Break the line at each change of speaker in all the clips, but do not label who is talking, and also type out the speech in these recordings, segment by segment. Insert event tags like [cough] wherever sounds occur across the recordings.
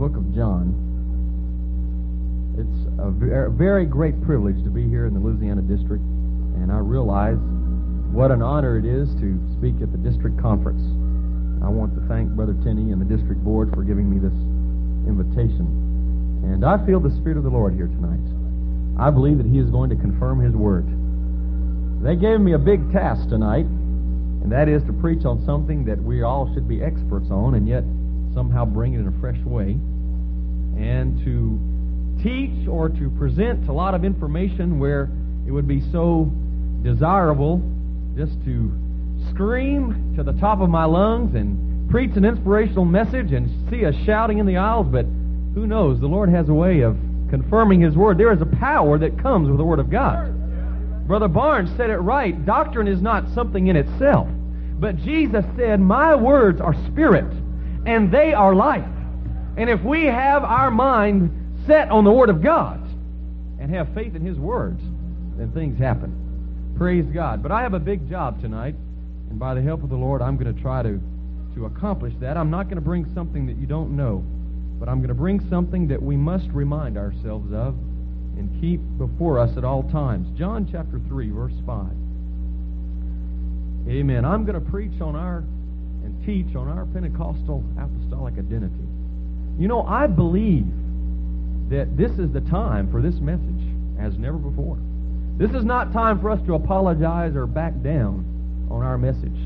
book of John. It's a very great privilege to be here in the Louisiana district, and I realize what an honor it is to speak at the district conference. I want to thank Brother Tenney and the district board for giving me this invitation. And I feel the Spirit of the Lord here tonight. I believe that He is going to confirm His word. They gave me a big task tonight, and that is to preach on something that we all should be experts on, and yet somehow bring it in a fresh way, and to teach or to present a lot of information where it would be so desirable just to scream to the top of my lungs and preach an inspirational message and see us shouting in the aisles, but who knows? The Lord has a way of confirming His Word. There is a power that comes with the Word of God. Brother Barnes said it right. Doctrine is not something in itself. But Jesus said, My words are spirit, and they are life. And if we have our mind set on the Word of God and have faith in His words, then things happen. Praise God. But I have a big job tonight, and by the help of the Lord, I'm going to try to, to accomplish that. I'm not going to bring something that you don't know, but I'm going to bring something that we must remind ourselves of and keep before us at all times. John chapter 3, verse 5. Amen. I'm going to preach on our and teach on our Pentecostal apostolic identity. You know, I believe that this is the time for this message as never before. This is not time for us to apologize or back down on our message.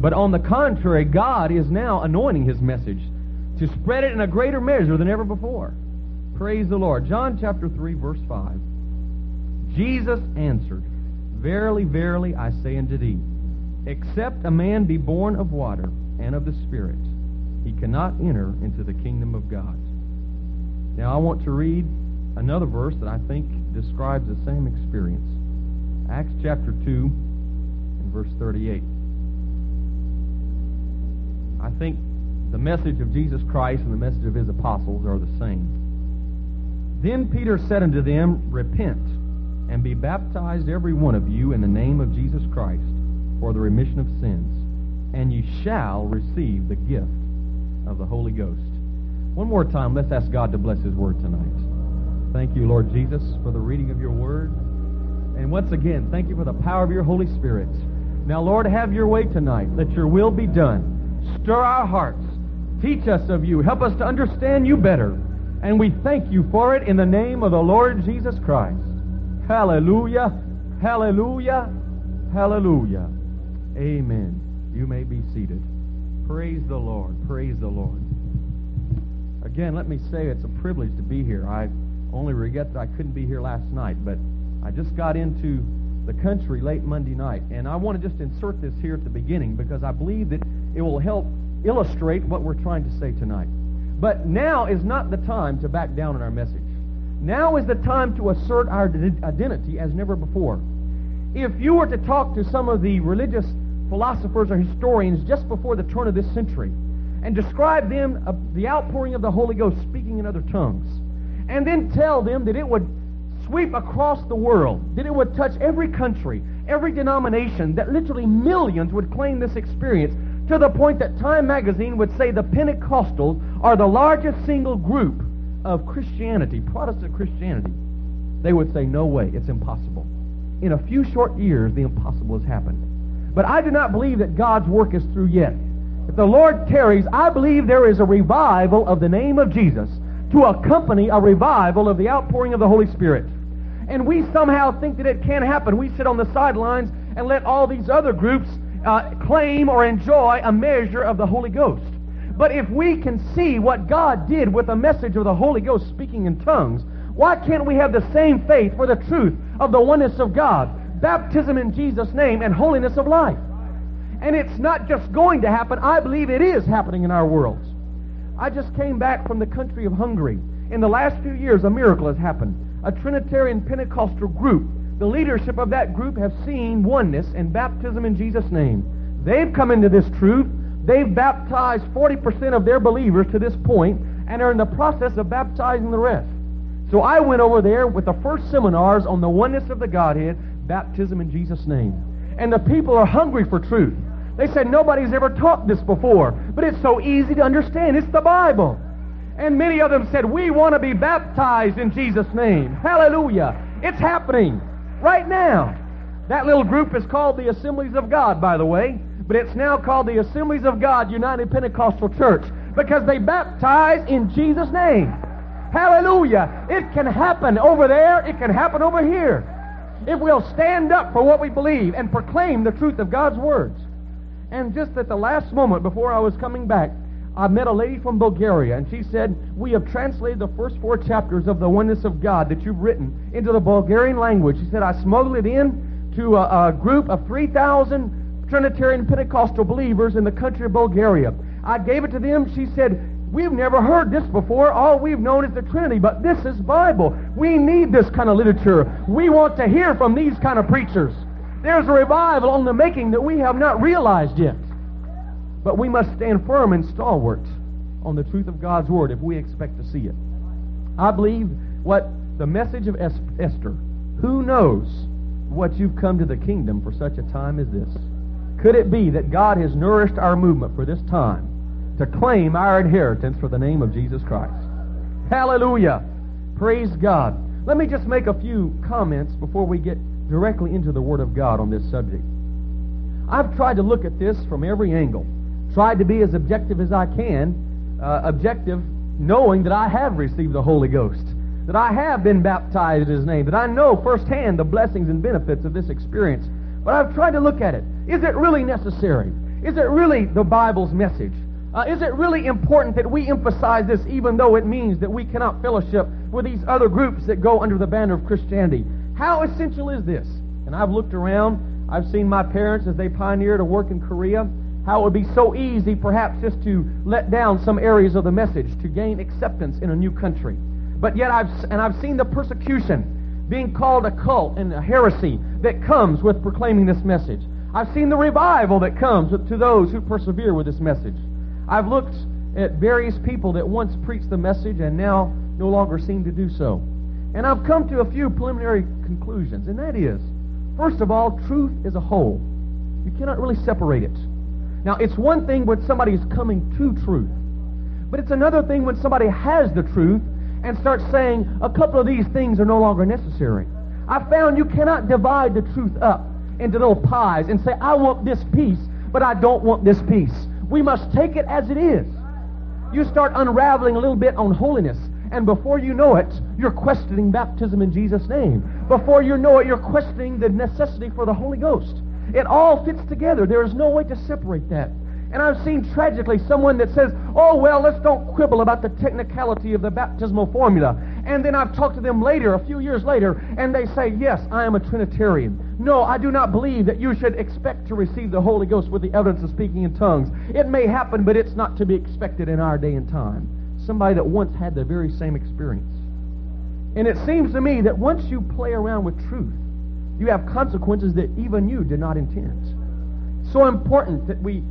But on the contrary, God is now anointing his message to spread it in a greater measure than ever before. Praise the Lord. John chapter 3, verse 5. Jesus answered, Verily, verily, I say unto thee, except a man be born of water and of the Spirit, he cannot enter into the kingdom of God. Now, I want to read another verse that I think describes the same experience. Acts chapter 2 and verse 38. I think the message of Jesus Christ and the message of his apostles are the same. Then Peter said unto them, Repent, and be baptized every one of you in the name of Jesus Christ for the remission of sins, and ye shall receive the gift of the Holy Ghost. One more time, let's ask God to bless His Word tonight. Thank you, Lord Jesus, for the reading of your Word. And once again, thank you for the power of your Holy Spirit. Now, Lord, have your way tonight. Let your will be done. Stir our hearts. Teach us of you. Help us to understand you better. And we thank you for it in the name of the Lord Jesus Christ. Hallelujah, hallelujah, hallelujah. Amen. You may be seated. Praise the Lord, praise the Lord. Again, let me say it's a privilege to be here. I only regret that I couldn't be here last night, but I just got into the country late Monday night, and I want to just insert this here at the beginning because I believe that it will help illustrate what we're trying to say tonight. But now is not the time to back down on our message. Now is the time to assert our identity as never before. If you were to talk to some of the religious philosophers or historians just before the turn of this century and describe them uh, the outpouring of the Holy Ghost speaking in other tongues, and then tell them that it would sweep across the world, that it would touch every country, every denomination, that literally millions would claim this experience, to the point that Time magazine would say the Pentecostals are the largest single group of Christianity, Protestant Christianity. They would say, no way, it's impossible. In a few short years, the impossible has happened. But I do not believe that God's work is through yet. If the Lord tarries, I believe there is a revival of the name of Jesus to accompany a revival of the outpouring of the Holy Spirit. And we somehow think that it can't happen. We sit on the sidelines and let all these other groups uh, claim or enjoy a measure of the Holy Ghost. But if we can see what God did with the message of the Holy Ghost speaking in tongues, why can't we have the same faith for the truth of the oneness of God, baptism in Jesus' name, and holiness of life? And it's not just going to happen, I believe it is happening in our worlds. I just came back from the country of Hungary. In the last few years, a miracle has happened. A Trinitarian Pentecostal group the leadership of that group have seen oneness and baptism in Jesus' name. They've come into this truth. They've baptized 40% of their believers to this point and are in the process of baptizing the rest. So I went over there with the first seminars on the oneness of the Godhead, baptism in Jesus' name. And the people are hungry for truth. They said nobody's ever taught this before, but it's so easy to understand. It's the Bible. And many of them said, We want to be baptized in Jesus' name. Hallelujah. It's happening right now. That little group is called the Assemblies of God, by the way, but it's now called the Assemblies of God United Pentecostal Church because they baptize in Jesus' name. Hallelujah. It can happen over there, it can happen over here. If we'll stand up for what we believe and proclaim the truth of God's words. And just at the last moment before I was coming back, I met a lady from Bulgaria, and she said, We have translated the first four chapters of the oneness of God that you've written into the Bulgarian language. She said, I smuggled it in to a, a group of 3,000 Trinitarian Pentecostal believers in the country of Bulgaria. I gave it to them. She said, We've never heard this before. All we've known is the Trinity, but this is Bible. We need this kind of literature. We want to hear from these kind of preachers. There's a revival on the making that we have not realized yet. But we must stand firm and stalwart on the truth of God's Word if we expect to see it. I believe what the message of Esther, who knows what you've come to the kingdom for such a time as this? Could it be that God has nourished our movement for this time to claim our inheritance for the name of Jesus Christ? Hallelujah. Praise God. Let me just make a few comments before we get directly into the Word of God on this subject. I've tried to look at this from every angle tried to be as objective as I can, uh, objective knowing that I have received the Holy Ghost, that I have been baptized in His name, that I know firsthand the blessings and benefits of this experience. But I've tried to look at it. Is it really necessary? Is it really the Bible's message? Uh, is it really important that we emphasize this even though it means that we cannot fellowship with these other groups that go under the banner of Christianity? How essential is this? And I've looked around. I've seen my parents as they pioneered a work in Korea how it would be so easy, perhaps, just to let down some areas of the message to gain acceptance in a new country. But yet, I've and I've seen the persecution being called a cult and a heresy that comes with proclaiming this message. I've seen the revival that comes to those who persevere with this message. I've looked at various people that once preached the message and now no longer seem to do so. And I've come to a few preliminary conclusions, and that is, first of all, truth is a whole. You cannot really separate it. Now, it's one thing when somebody is coming to truth, but it's another thing when somebody has the truth and starts saying a couple of these things are no longer necessary. I found you cannot divide the truth up into little pies and say, I want this piece, but I don't want this piece. We must take it as it is. You start unraveling a little bit on holiness, and before you know it, you're questioning baptism in Jesus' name. Before you know it, you're questioning the necessity for the Holy Ghost. It all fits together. There is no way to separate that. And I've seen tragically someone that says, oh, well, let's don't quibble about the technicality of the baptismal formula. And then I've talked to them later, a few years later, and they say, yes, I am a Trinitarian. No, I do not believe that you should expect to receive the Holy Ghost with the evidence of speaking in tongues. It may happen, but it's not to be expected in our day and time. Somebody that once had the very same experience. And it seems to me that once you play around with truth, you have consequences that even you did not intend. So important that we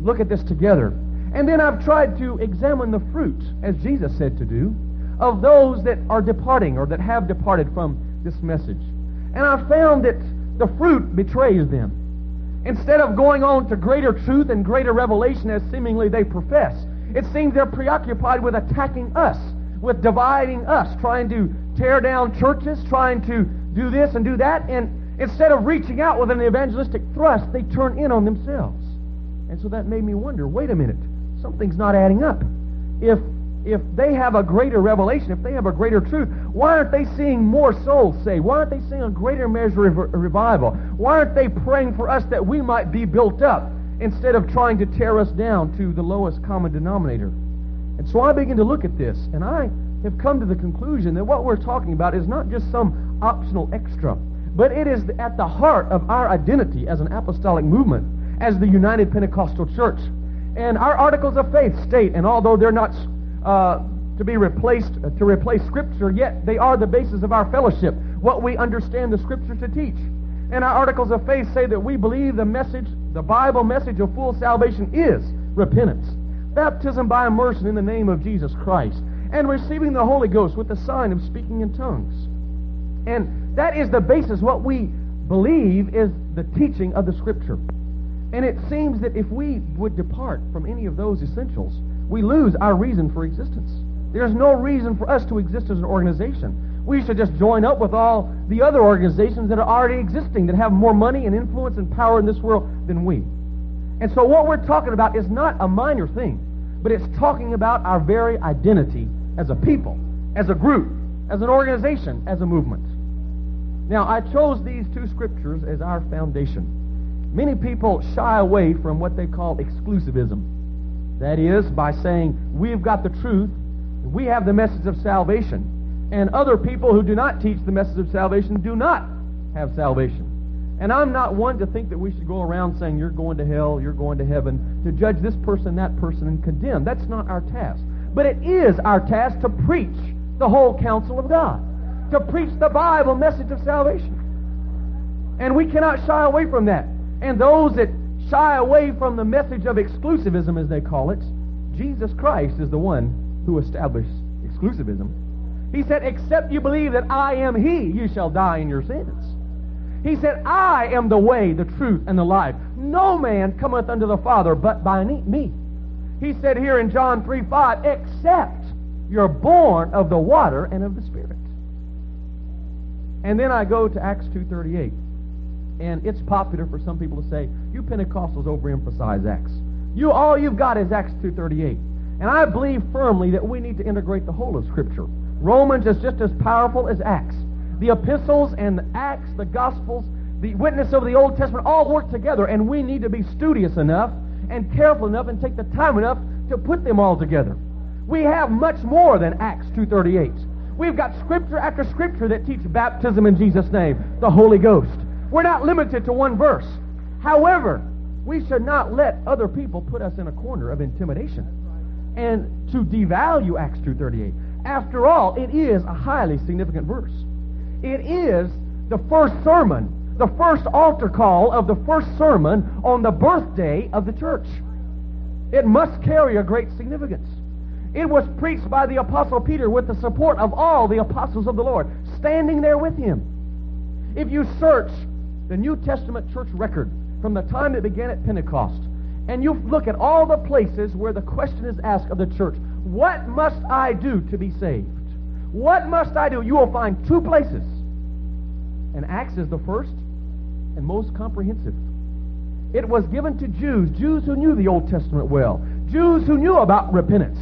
look at this together. And then I've tried to examine the fruit, as Jesus said to do, of those that are departing or that have departed from this message. And I found that the fruit betrays them. Instead of going on to greater truth and greater revelation as seemingly they profess, it seems they're preoccupied with attacking us, with dividing us, trying to tear down churches, trying to do this and do that, and instead of reaching out with an evangelistic thrust, they turn in on themselves. And so that made me wonder, wait a minute, something's not adding up. If if they have a greater revelation, if they have a greater truth, why aren't they seeing more souls saved? Why aren't they seeing a greater measure of revival? Why aren't they praying for us that we might be built up instead of trying to tear us down to the lowest common denominator? And so I begin to look at this, and I have come to the conclusion that what we're talking about is not just some optional extra, but it is at the heart of our identity as an apostolic movement, as the United Pentecostal Church. And our articles of faith state, and although they're not uh, to be replaced uh, to replace Scripture, yet they are the basis of our fellowship, what we understand the Scripture to teach. And our articles of faith say that we believe the message, the Bible message of full salvation is repentance, baptism by immersion in the name of Jesus Christ, and receiving the Holy Ghost with the sign of speaking in tongues. And that is the basis. What we believe is the teaching of the Scripture. And it seems that if we would depart from any of those essentials, we lose our reason for existence. There's no reason for us to exist as an organization. We should just join up with all the other organizations that are already existing, that have more money and influence and power in this world than we. And so what we're talking about is not a minor thing, but it's talking about our very identity as a people, as a group, as an organization, as a movement. Now, I chose these two scriptures as our foundation. Many people shy away from what they call exclusivism. That is, by saying, we've got the truth, we have the message of salvation, and other people who do not teach the message of salvation do not have salvation. And I'm not one to think that we should go around saying, you're going to hell, you're going to heaven, to judge this person, that person, and condemn. That's not our task. But it is our task to preach the whole counsel of God, to preach the Bible message of salvation. And we cannot shy away from that. And those that shy away from the message of exclusivism, as they call it, Jesus Christ is the one who established exclusivism. He said, Except you believe that I am He, you shall die in your sins. He said, I am the way, the truth, and the life. No man cometh unto the Father but by me. He said here in John 3 5, except you're born of the water and of the Spirit. And then I go to Acts 2.38. And it's popular for some people to say, you Pentecostals overemphasize Acts. You, all you've got is Acts 2.38. And I believe firmly that we need to integrate the whole of Scripture. Romans is just as powerful as Acts. The epistles and the Acts, the Gospels, the witness of the Old Testament all work together, and we need to be studious enough and careful enough and take the time enough to put them all together. We have much more than Acts 2.38. We've got scripture after scripture that teach baptism in Jesus' name, the Holy Ghost. We're not limited to one verse. However, we should not let other people put us in a corner of intimidation and to devalue Acts 2.38. After all, it is a highly significant verse. It is the first sermon, the first altar call of the first sermon on the birthday of the church. It must carry a great significance. It was preached by the Apostle Peter with the support of all the apostles of the Lord, standing there with him. If you search the New Testament church record from the time it began at Pentecost, and you look at all the places where the question is asked of the church, what must I do to be saved? What must I do? You will find two places. And Acts is the first and most comprehensive. It was given to Jews, Jews who knew the Old Testament well, Jews who knew about repentance,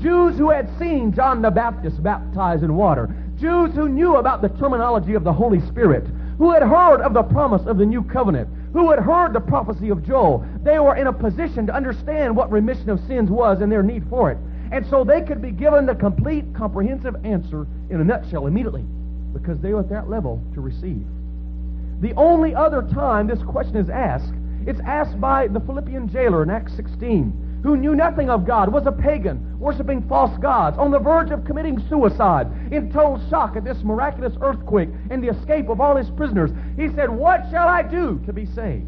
Jews who had seen John the Baptist baptized in water, Jews who knew about the terminology of the Holy Spirit, who had heard of the promise of the new covenant, who had heard the prophecy of Joel. They were in a position to understand what remission of sins was and their need for it. And so they could be given the complete, comprehensive answer in a nutshell immediately because they were at that level to receive. The only other time this question is asked, it's asked by the Philippian jailer in Acts 16 who knew nothing of God, was a pagan, worshiping false gods, on the verge of committing suicide, in total shock at this miraculous earthquake and the escape of all his prisoners. He said, What shall I do to be saved?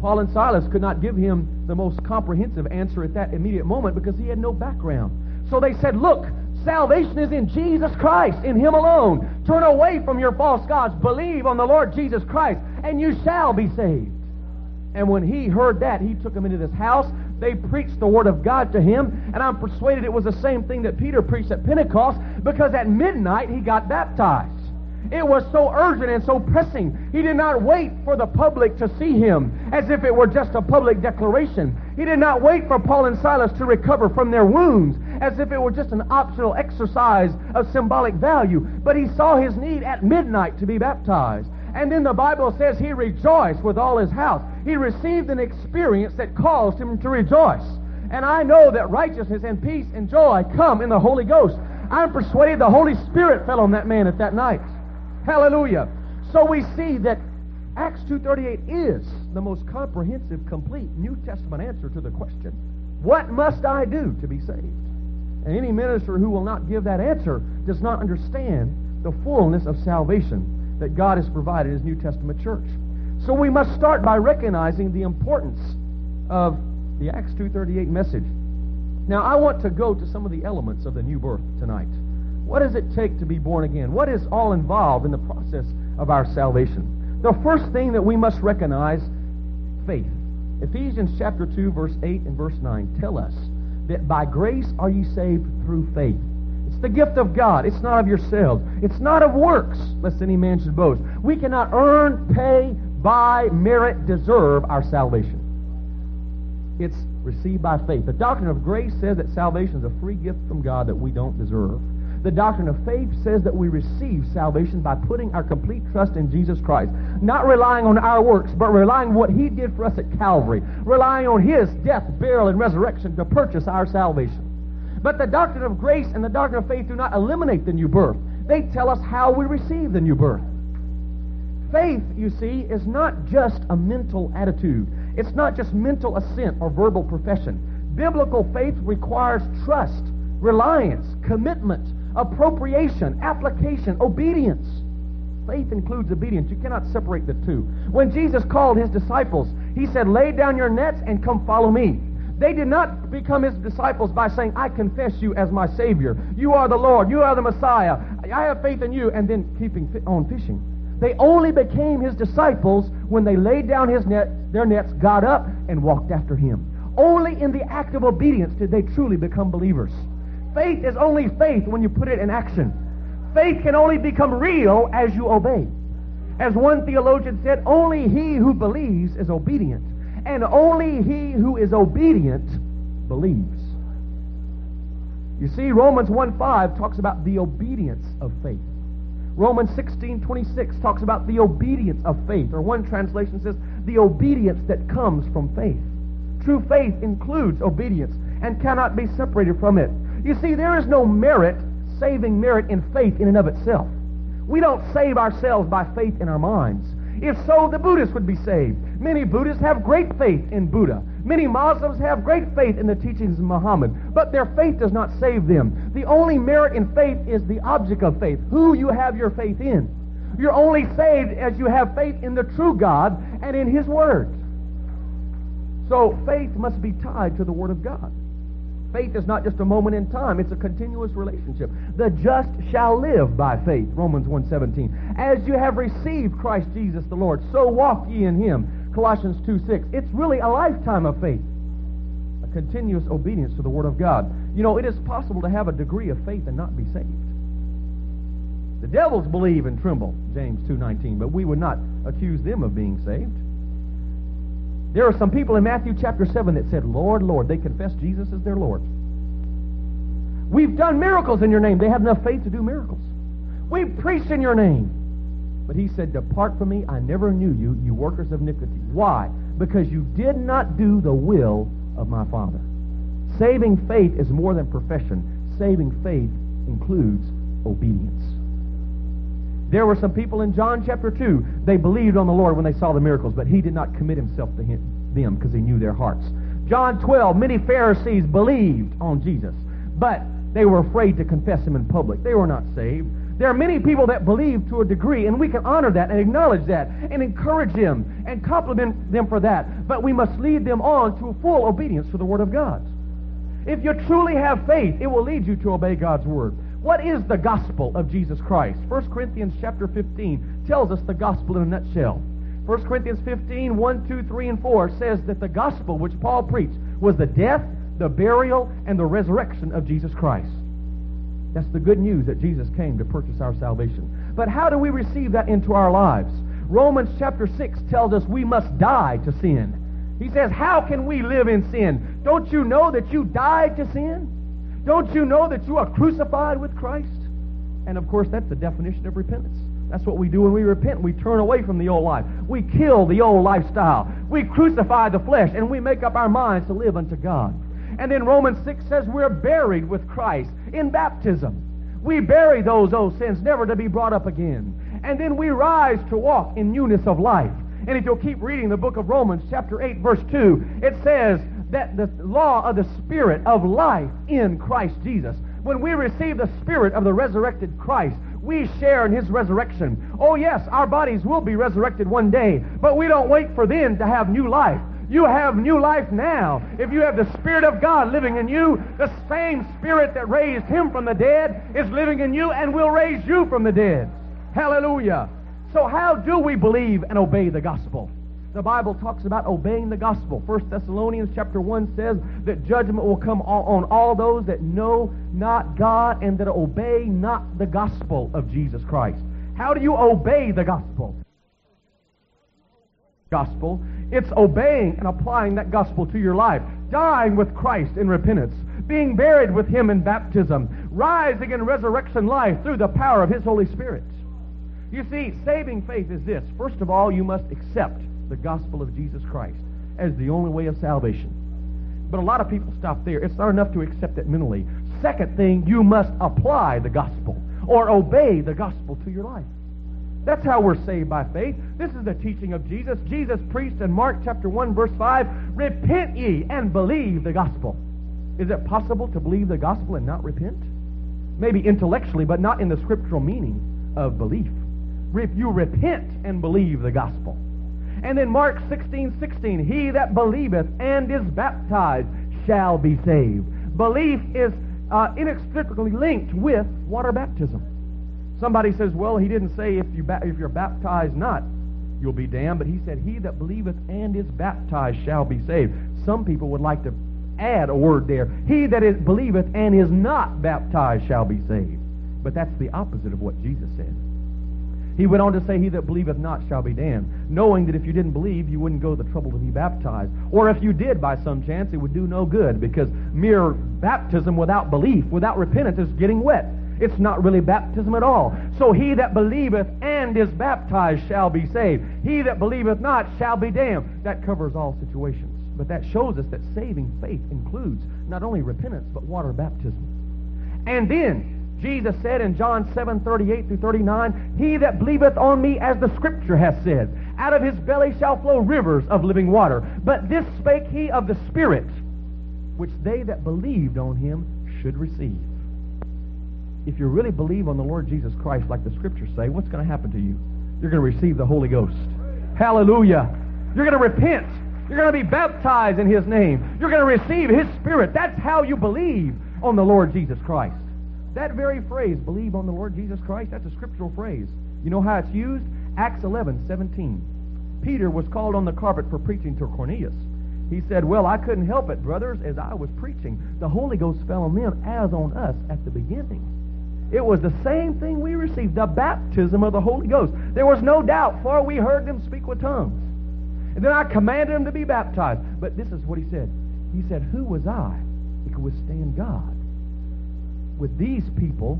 Paul and Silas could not give him the most comprehensive answer at that immediate moment because he had no background. So they said, Look, salvation is in Jesus Christ, in Him alone. Turn away from your false gods. Believe on the Lord Jesus Christ, and you shall be saved. And when he heard that, he took him into this house. They preached the Word of God to him. And I'm persuaded it was the same thing that Peter preached at Pentecost because at midnight he got baptized. It was so urgent and so pressing. He did not wait for the public to see him as if it were just a public declaration. He did not wait for Paul and Silas to recover from their wounds as if it were just an optional exercise of symbolic value. But he saw his need at midnight to be baptized. And then the Bible says he rejoiced with all his house. He received an experience that caused him to rejoice. And I know that righteousness and peace and joy come in the Holy Ghost. I'm persuaded the Holy Spirit fell on that man at that night. Hallelujah. So we see that Acts 2.38 is the most comprehensive, complete New Testament answer to the question, what must I do to be saved? And any minister who will not give that answer does not understand the fullness of salvation that God has provided His New Testament church. So we must start by recognizing the importance of the Acts 2.38 message. Now, I want to go to some of the elements of the new birth tonight. What does it take to be born again? What is all involved in the process of our salvation? The first thing that we must recognize, faith. Ephesians chapter 2, verse 8 and verse 9 tell us that by grace are ye saved through faith. The gift of God. It's not of yourselves. It's not of works, lest any man should boast. We cannot earn, pay, buy, merit, deserve our salvation. It's received by faith. The doctrine of grace says that salvation is a free gift from God that we don't deserve. The doctrine of faith says that we receive salvation by putting our complete trust in Jesus Christ. Not relying on our works, but relying on what He did for us at Calvary. Relying on His death, burial, and resurrection to purchase our salvation. But the doctrine of grace and the doctrine of faith do not eliminate the new birth. They tell us how we receive the new birth. Faith, you see, is not just a mental attitude. It's not just mental assent or verbal profession. Biblical faith requires trust, reliance, commitment, appropriation, application, obedience. Faith includes obedience. You cannot separate the two. When Jesus called his disciples, he said, Lay down your nets and come follow me. They did not become his disciples by saying, I confess you as my Savior. You are the Lord. You are the Messiah. I have faith in you, and then keeping on fishing. They only became his disciples when they laid down his net, their nets, got up, and walked after him. Only in the act of obedience did they truly become believers. Faith is only faith when you put it in action. Faith can only become real as you obey. As one theologian said, only he who believes is obedient, and only he who is obedient believes. You see, Romans 1.5 talks about the obedience of faith. Romans 16.26 talks about the obedience of faith, or one translation says, the obedience that comes from faith. True faith includes obedience and cannot be separated from it. You see, there is no merit, saving merit in faith in and of itself. We don't save ourselves by faith in our minds. If so, the Buddhists would be saved. Many Buddhists have great faith in Buddha. Many Muslims have great faith in the teachings of Muhammad, but their faith does not save them. The only merit in faith is the object of faith, who you have your faith in. You're only saved as you have faith in the true God and in His Word. So faith must be tied to the Word of God. Faith is not just a moment in time, it's a continuous relationship. The just shall live by faith, Romans 1.17. As you have received Christ Jesus the Lord, so walk ye in him, Colossians 2.6. It's really a lifetime of faith, a continuous obedience to the Word of God. You know, it is possible to have a degree of faith and not be saved. The devils believe and tremble, James 2.19, but we would not accuse them of being saved. There are some people in Matthew chapter 7 that said, Lord, Lord. They confess Jesus as their Lord. We've done miracles in your name. They have enough faith to do miracles. We've preached in your name. But he said, Depart from me. I never knew you, you workers of iniquity. Why? Because you did not do the will of my Father. Saving faith is more than profession. Saving faith includes obedience. There were some people in John chapter 2, they believed on the Lord when they saw the miracles, but he did not commit himself to him, them because he knew their hearts. John 12, many Pharisees believed on Jesus, but they were afraid to confess him in public. They were not saved. There are many people that believe to a degree, and we can honor that and acknowledge that and encourage them and compliment them for that. But we must lead them on to full obedience to the Word of God. If you truly have faith, it will lead you to obey God's Word. What is the gospel of Jesus Christ? 1 Corinthians chapter 15 tells us the gospel in a nutshell. 1 Corinthians 15, 1, 2, 3, and 4 says that the gospel which Paul preached was the death, the burial, and the resurrection of Jesus Christ. That's the good news that Jesus came to purchase our salvation. But how do we receive that into our lives? Romans chapter 6 tells us we must die to sin. He says, How can we live in sin? Don't you know that you died to sin? Don't you know that you are crucified with Christ? And of course, that's the definition of repentance. That's what we do when we repent. We turn away from the old life. We kill the old lifestyle. We crucify the flesh, and we make up our minds to live unto God. And then Romans 6 says we're buried with Christ in baptism. We bury those old sins, never to be brought up again. And then we rise to walk in newness of life. And if you'll keep reading the book of Romans, chapter 8, verse 2, it says, that the law of the Spirit of life in Christ Jesus. When we receive the Spirit of the resurrected Christ, we share in His resurrection. Oh, yes, our bodies will be resurrected one day, but we don't wait for then to have new life. You have new life now. If you have the Spirit of God living in you, the same Spirit that raised Him from the dead is living in you and will raise you from the dead. Hallelujah. So, how do we believe and obey the gospel? The Bible talks about obeying the gospel. 1 Thessalonians chapter 1 says that judgment will come on all those that know not God and that obey not the gospel of Jesus Christ. How do you obey the gospel? Gospel. It's obeying and applying that gospel to your life. Dying with Christ in repentance. Being buried with Him in baptism. Rising in resurrection life through the power of His Holy Spirit. You see, saving faith is this. First of all, you must accept the gospel of Jesus Christ as the only way of salvation. But a lot of people stop there. It's not enough to accept it mentally. Second thing, you must apply the gospel or obey the gospel to your life. That's how we're saved by faith. This is the teaching of Jesus. Jesus preached in Mark chapter 1 verse 5, Repent ye and believe the gospel. Is it possible to believe the gospel and not repent? Maybe intellectually, but not in the scriptural meaning of belief if you repent and believe the gospel. And in Mark 16, 16, he that believeth and is baptized shall be saved. Belief is uh, inextricably linked with water baptism. Somebody says, well, he didn't say if, you if you're baptized not, you'll be damned, but he said, he that believeth and is baptized shall be saved. Some people would like to add a word there. He that is believeth and is not baptized shall be saved. But that's the opposite of what Jesus said. He went on to say, He that believeth not shall be damned, knowing that if you didn't believe, you wouldn't go to the trouble to be baptized. Or if you did by some chance, it would do no good, because mere baptism without belief, without repentance, is getting wet. It's not really baptism at all. So he that believeth and is baptized shall be saved. He that believeth not shall be damned. That covers all situations. But that shows us that saving faith includes not only repentance, but water baptism. And then, Jesus said in John 7, 38 through 39, He that believeth on me, as the Scripture hath said, out of his belly shall flow rivers of living water. But this spake he of the Spirit, which they that believed on him should receive. If you really believe on the Lord Jesus Christ, like the Scriptures say, what's going to happen to you? You're going to receive the Holy Ghost. Hallelujah. You're going to repent. You're going to be baptized in His name. You're going to receive His Spirit. That's how you believe on the Lord Jesus Christ. That very phrase, believe on the Lord Jesus Christ, that's a scriptural phrase. You know how it's used? Acts 11, 17. Peter was called on the carpet for preaching to Cornelius. He said, Well, I couldn't help it, brothers, as I was preaching. The Holy Ghost fell on them as on us at the beginning. It was the same thing we received, the baptism of the Holy Ghost. There was no doubt, for we heard them speak with tongues. And then I commanded them to be baptized. But this is what he said. He said, Who was I that could withstand God? with these people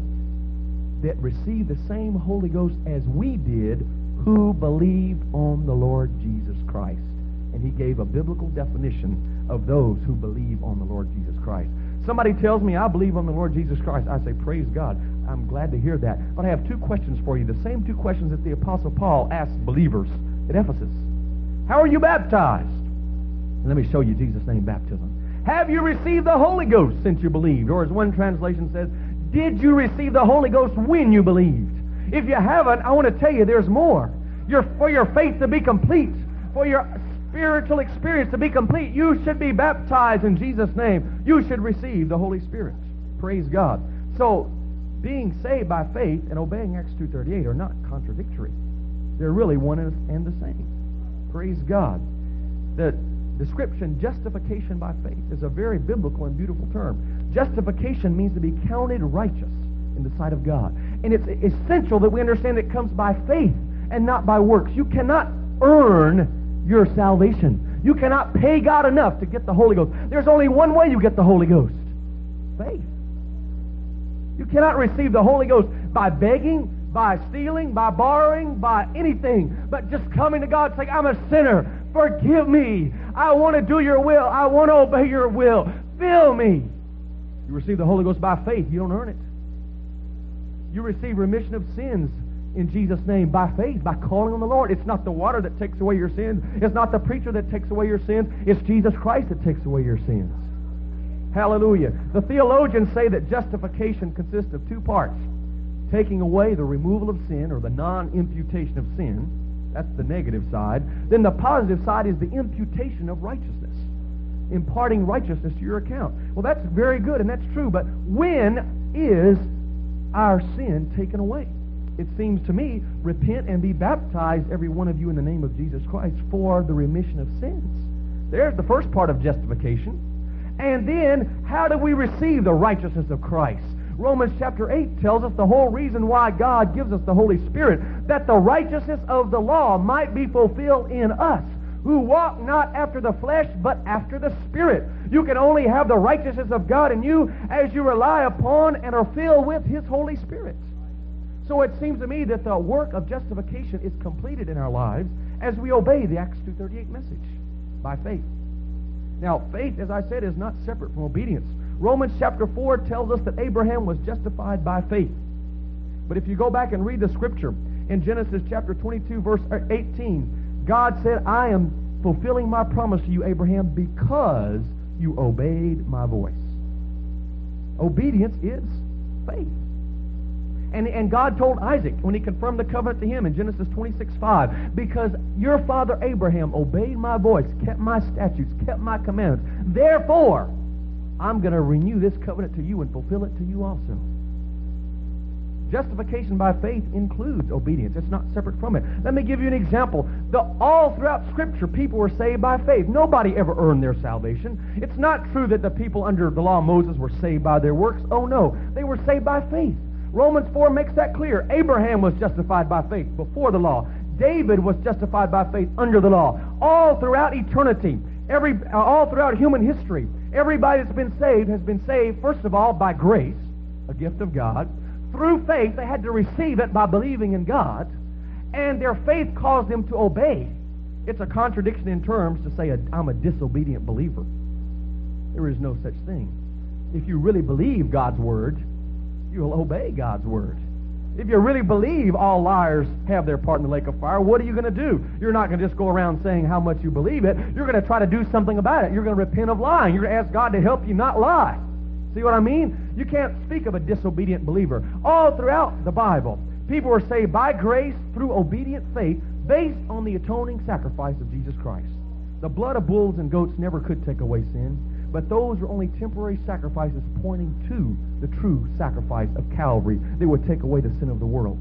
that received the same Holy Ghost as we did who believed on the Lord Jesus Christ. And he gave a biblical definition of those who believe on the Lord Jesus Christ. Somebody tells me I believe on the Lord Jesus Christ. I say, praise God. I'm glad to hear that. But I have two questions for you. The same two questions that the Apostle Paul asked believers at Ephesus. How are you baptized? Let me show you Jesus' name baptism. Have you received the Holy Ghost since you believed? Or as one translation says, did you receive the Holy Ghost when you believed? If you haven't, I want to tell you there's more. Your, for your faith to be complete, for your spiritual experience to be complete, you should be baptized in Jesus' name. You should receive the Holy Spirit. Praise God. So, being saved by faith and obeying Acts 2.38 are not contradictory. They're really one and the same. Praise God. The description, justification by faith, is a very biblical and beautiful term. Justification means to be counted righteous in the sight of God. And it's essential that we understand it comes by faith and not by works. You cannot earn your salvation. You cannot pay God enough to get the Holy Ghost. There's only one way you get the Holy Ghost faith. You cannot receive the Holy Ghost by begging, by stealing, by borrowing, by anything, but just coming to God saying, I'm a sinner. Forgive me. I want to do your will. I want to obey your will. Fill me. You receive the Holy Ghost by faith. You don't earn it. You receive remission of sins in Jesus' name by faith, by calling on the Lord. It's not the water that takes away your sins. It's not the preacher that takes away your sins. It's Jesus Christ that takes away your sins. Hallelujah. The theologians say that justification consists of two parts taking away the removal of sin or the non imputation of sin. That's the negative side. Then the positive side is the imputation of righteousness, imparting righteousness to your account. Well, that's very good and that's true, but when is our sin taken away? it seems to me, repent and be baptized, every one of you, in the name of Jesus Christ for the remission of sins. There's the first part of justification. And then, how do we receive the righteousness of Christ? Romans chapter 8 tells us the whole reason why God gives us the Holy Spirit, that the righteousness of the law might be fulfilled in us, who walk not after the flesh, but after the Spirit. You can only have the righteousness of God in you as you rely upon and are filled with His Holy Spirit. So it seems to me that the work of justification is completed in our lives as we obey the Acts 2.38 message by faith. Now, faith, as I said, is not separate from obedience. Romans chapter 4 tells us that Abraham was justified by faith. But if you go back and read the scripture in Genesis chapter 22, verse 18, God said, I am fulfilling my promise to you, Abraham, because you obeyed my voice. Obedience is faith. And, and God told Isaac when he confirmed the covenant to him in Genesis 26, 5, because your father Abraham obeyed my voice, kept my statutes, kept my commandments. Therefore, I'm going to renew this covenant to you and fulfill it to you also. Justification by faith includes obedience. It's not separate from it. Let me give you an example. The, all throughout Scripture, people were saved by faith. Nobody ever earned their salvation. It's not true that the people under the law of Moses were saved by their works. Oh, no. They were saved by faith. Romans 4 makes that clear. Abraham was justified by faith before the law. David was justified by faith under the law. All throughout eternity, every, uh, all throughout human history, everybody that's been saved has been saved, first of all, by grace, a gift of God. Through faith, they had to receive it by believing in God, and their faith caused them to obey. It's a contradiction in terms to say, I'm a disobedient believer. There is no such thing. If you really believe God's word, you'll obey God's word. If you really believe all liars have their part in the lake of fire, what are you going to do? You're not going to just go around saying how much you believe it. You're going to try to do something about it. You're going to repent of lying. You're going to ask God to help you not lie. See what I mean? You can't speak of a disobedient believer. All throughout the Bible, people were saved by grace through obedient faith based on the atoning sacrifice of Jesus Christ. The blood of bulls and goats never could take away sin. But those were only temporary sacrifices pointing to the true sacrifice of Calvary that would take away the sin of the world.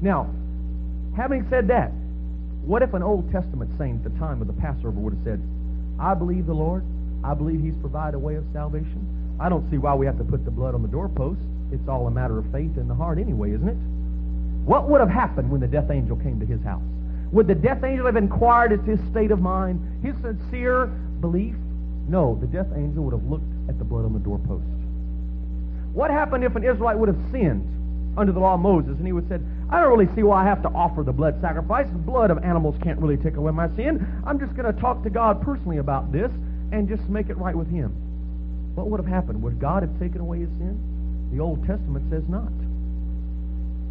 Now, having said that, what if an Old Testament saint at the time of the Passover would have said, I believe the Lord. I believe he's provided a way of salvation. I don't see why we have to put the blood on the doorpost. It's all a matter of faith in the heart anyway, isn't it? What would have happened when the death angel came to his house? Would the death angel have inquired as his state of mind, his sincere belief? No, the death angel would have looked at the blood on the doorpost. What happened if an Israelite would have sinned under the law of Moses and he would have said, I don't really see why I have to offer the blood sacrifice. The blood of animals can't really take away my sin. I'm just going to talk to God personally about this and just make it right with him. What would have happened? Would God have taken away his sin? The Old Testament says not.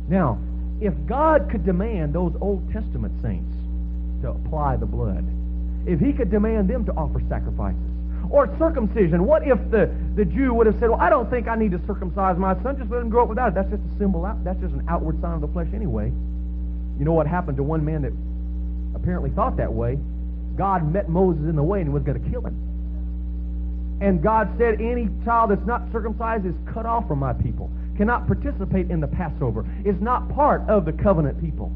Now, if God could demand those Old Testament saints to apply the blood, if he could demand them to offer sacrifices, or circumcision. What if the, the Jew would have said, well, I don't think I need to circumcise my son. Just let him grow up without it. That's just a symbol. Out, that's just an outward sign of the flesh anyway. You know what happened to one man that apparently thought that way? God met Moses in the way and was going to kill him. And God said, any child that's not circumcised is cut off from my people, cannot participate in the Passover, is not part of the covenant people.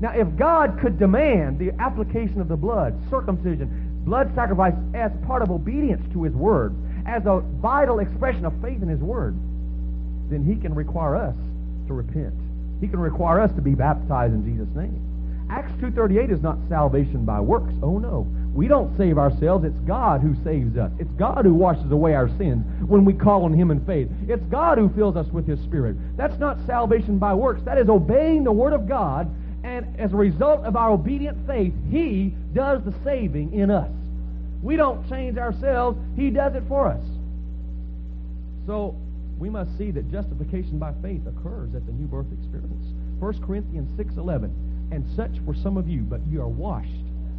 Now, if God could demand the application of the blood, circumcision, blood sacrifice as part of obedience to his word, as a vital expression of faith in his word, then he can require us to repent. He can require us to be baptized in Jesus' name. Acts 2.38 is not salvation by works. Oh, no. We don't save ourselves. It's God who saves us. It's God who washes away our sins when we call on him in faith. It's God who fills us with his Spirit. That's not salvation by works. That is obeying the Word of God and as a result of our obedient faith, He does the saving in us. We don't change ourselves, He does it for us. So we must see that justification by faith occurs at the new birth experience. 1 Corinthians 6.11 And such were some of you, but you are washed,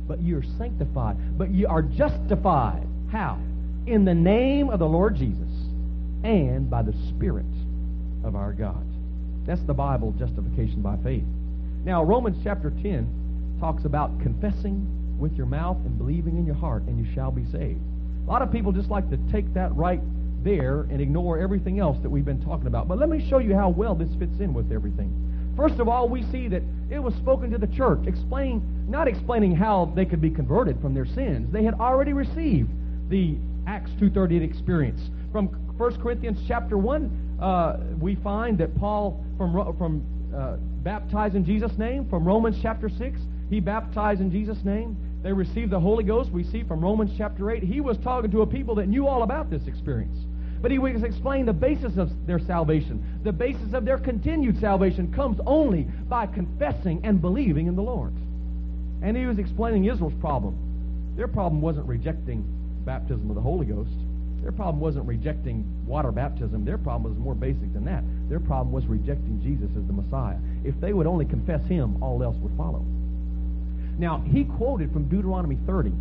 but you are sanctified, but you are justified. How? In the name of the Lord Jesus and by the Spirit of our God. That's the Bible justification by faith. Now, Romans chapter 10 talks about confessing with your mouth and believing in your heart, and you shall be saved. A lot of people just like to take that right there and ignore everything else that we've been talking about. But let me show you how well this fits in with everything. First of all, we see that it was spoken to the church, explain, not explaining how they could be converted from their sins. They had already received the Acts 2.38 experience. From 1 Corinthians chapter 1, uh, we find that Paul, from, from uh, baptized in Jesus' name. From Romans chapter 6, he baptized in Jesus' name. They received the Holy Ghost. We see from Romans chapter 8. He was talking to a people that knew all about this experience. But he was explaining the basis of their salvation. The basis of their continued salvation comes only by confessing and believing in the Lord. And he was explaining Israel's problem. Their problem wasn't rejecting baptism of the Holy Ghost. Their problem wasn't rejecting water baptism. Their problem was more basic than that. Their problem was rejecting Jesus as the Messiah. If they would only confess him, all else would follow. Now, he quoted from Deuteronomy 30.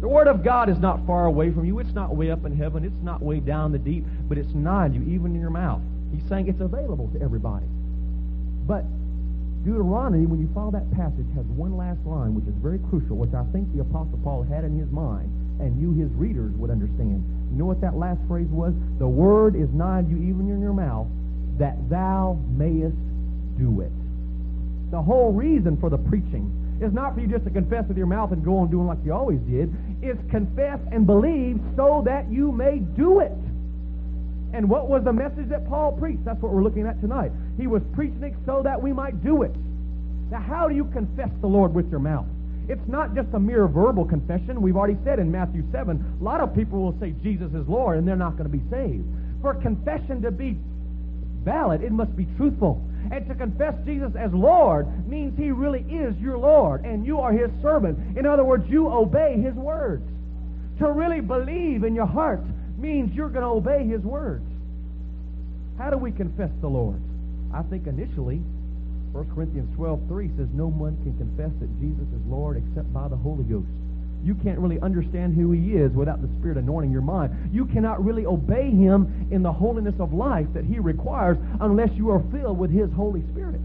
The Word of God is not far away from you. It's not way up in heaven. It's not way down the deep, but it's nigh you, even in your mouth. He's saying it's available to everybody. But Deuteronomy, when you follow that passage, has one last line, which is very crucial, which I think the Apostle Paul had in his mind, and you, his readers, would understand. You know what that last phrase was? The word is nigh you, even in your mouth, that thou mayest do it. The whole reason for the preaching is not for you just to confess with your mouth and go on doing like you always did. It's confess and believe so that you may do it. And what was the message that Paul preached? That's what we're looking at tonight. He was preaching it so that we might do it. Now, how do you confess the Lord with your mouth? It's not just a mere verbal confession. We've already said in Matthew 7, a lot of people will say Jesus is Lord and they're not going to be saved. For confession to be valid, it must be truthful. And to confess Jesus as Lord means he really is your Lord and you are his servant. In other words, you obey his words. To really believe in your heart means you're going to obey his words. How do we confess the Lord? I think initially 1 Corinthians 12:3 says no one can confess that Jesus is Lord except by the Holy Ghost. You can't really understand who he is without the Spirit anointing your mind. You cannot really obey him in the holiness of life that he requires unless you are filled with his Holy Spirit.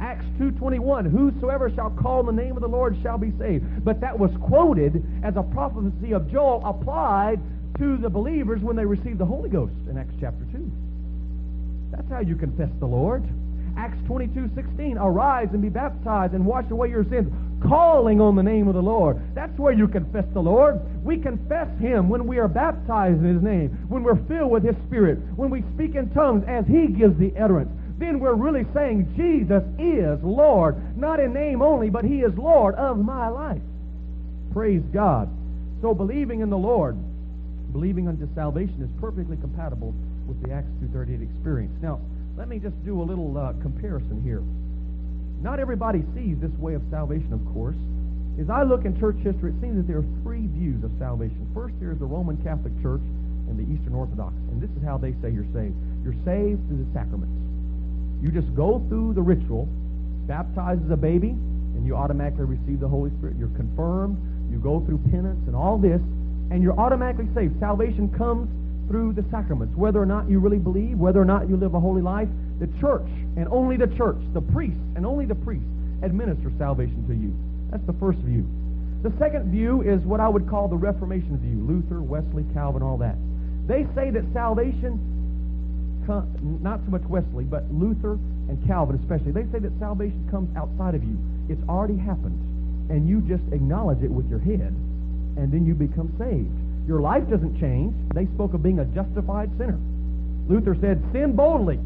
Acts 2.21, Whosoever shall call the name of the Lord shall be saved. But that was quoted as a prophecy of Joel applied to the believers when they received the Holy Ghost in Acts chapter 2. That's how you confess the Lord. Acts 22, 16, arise and be baptized and wash away your sins, calling on the name of the Lord. That's where you confess the Lord. We confess Him when we are baptized in His name, when we're filled with His Spirit, when we speak in tongues as He gives the utterance. Then we're really saying Jesus is Lord, not in name only, but He is Lord of my life. Praise God. So believing in the Lord, believing unto salvation is perfectly compatible with the Acts 2.38 experience. Now, let me just do a little uh, comparison here. Not everybody sees this way of salvation, of course. As I look in church history, it seems that there are three views of salvation. First, there's the Roman Catholic Church and the Eastern Orthodox. And this is how they say you're saved. You're saved through the sacraments. You just go through the ritual, baptize as a baby, and you automatically receive the Holy Spirit. You're confirmed. You go through penance and all this, and you're automatically saved. Salvation comes through the sacraments. Whether or not you really believe, whether or not you live a holy life, the church and only the church, the priest and only the priest administer salvation to you. That's the first view. The second view is what I would call the Reformation view. Luther, Wesley, Calvin, all that. They say that salvation, not so much Wesley, but Luther and Calvin especially, they say that salvation comes outside of you. It's already happened. And you just acknowledge it with your head, and then you become saved. Your life doesn't change. They spoke of being a justified sinner. Luther said, sin boldly.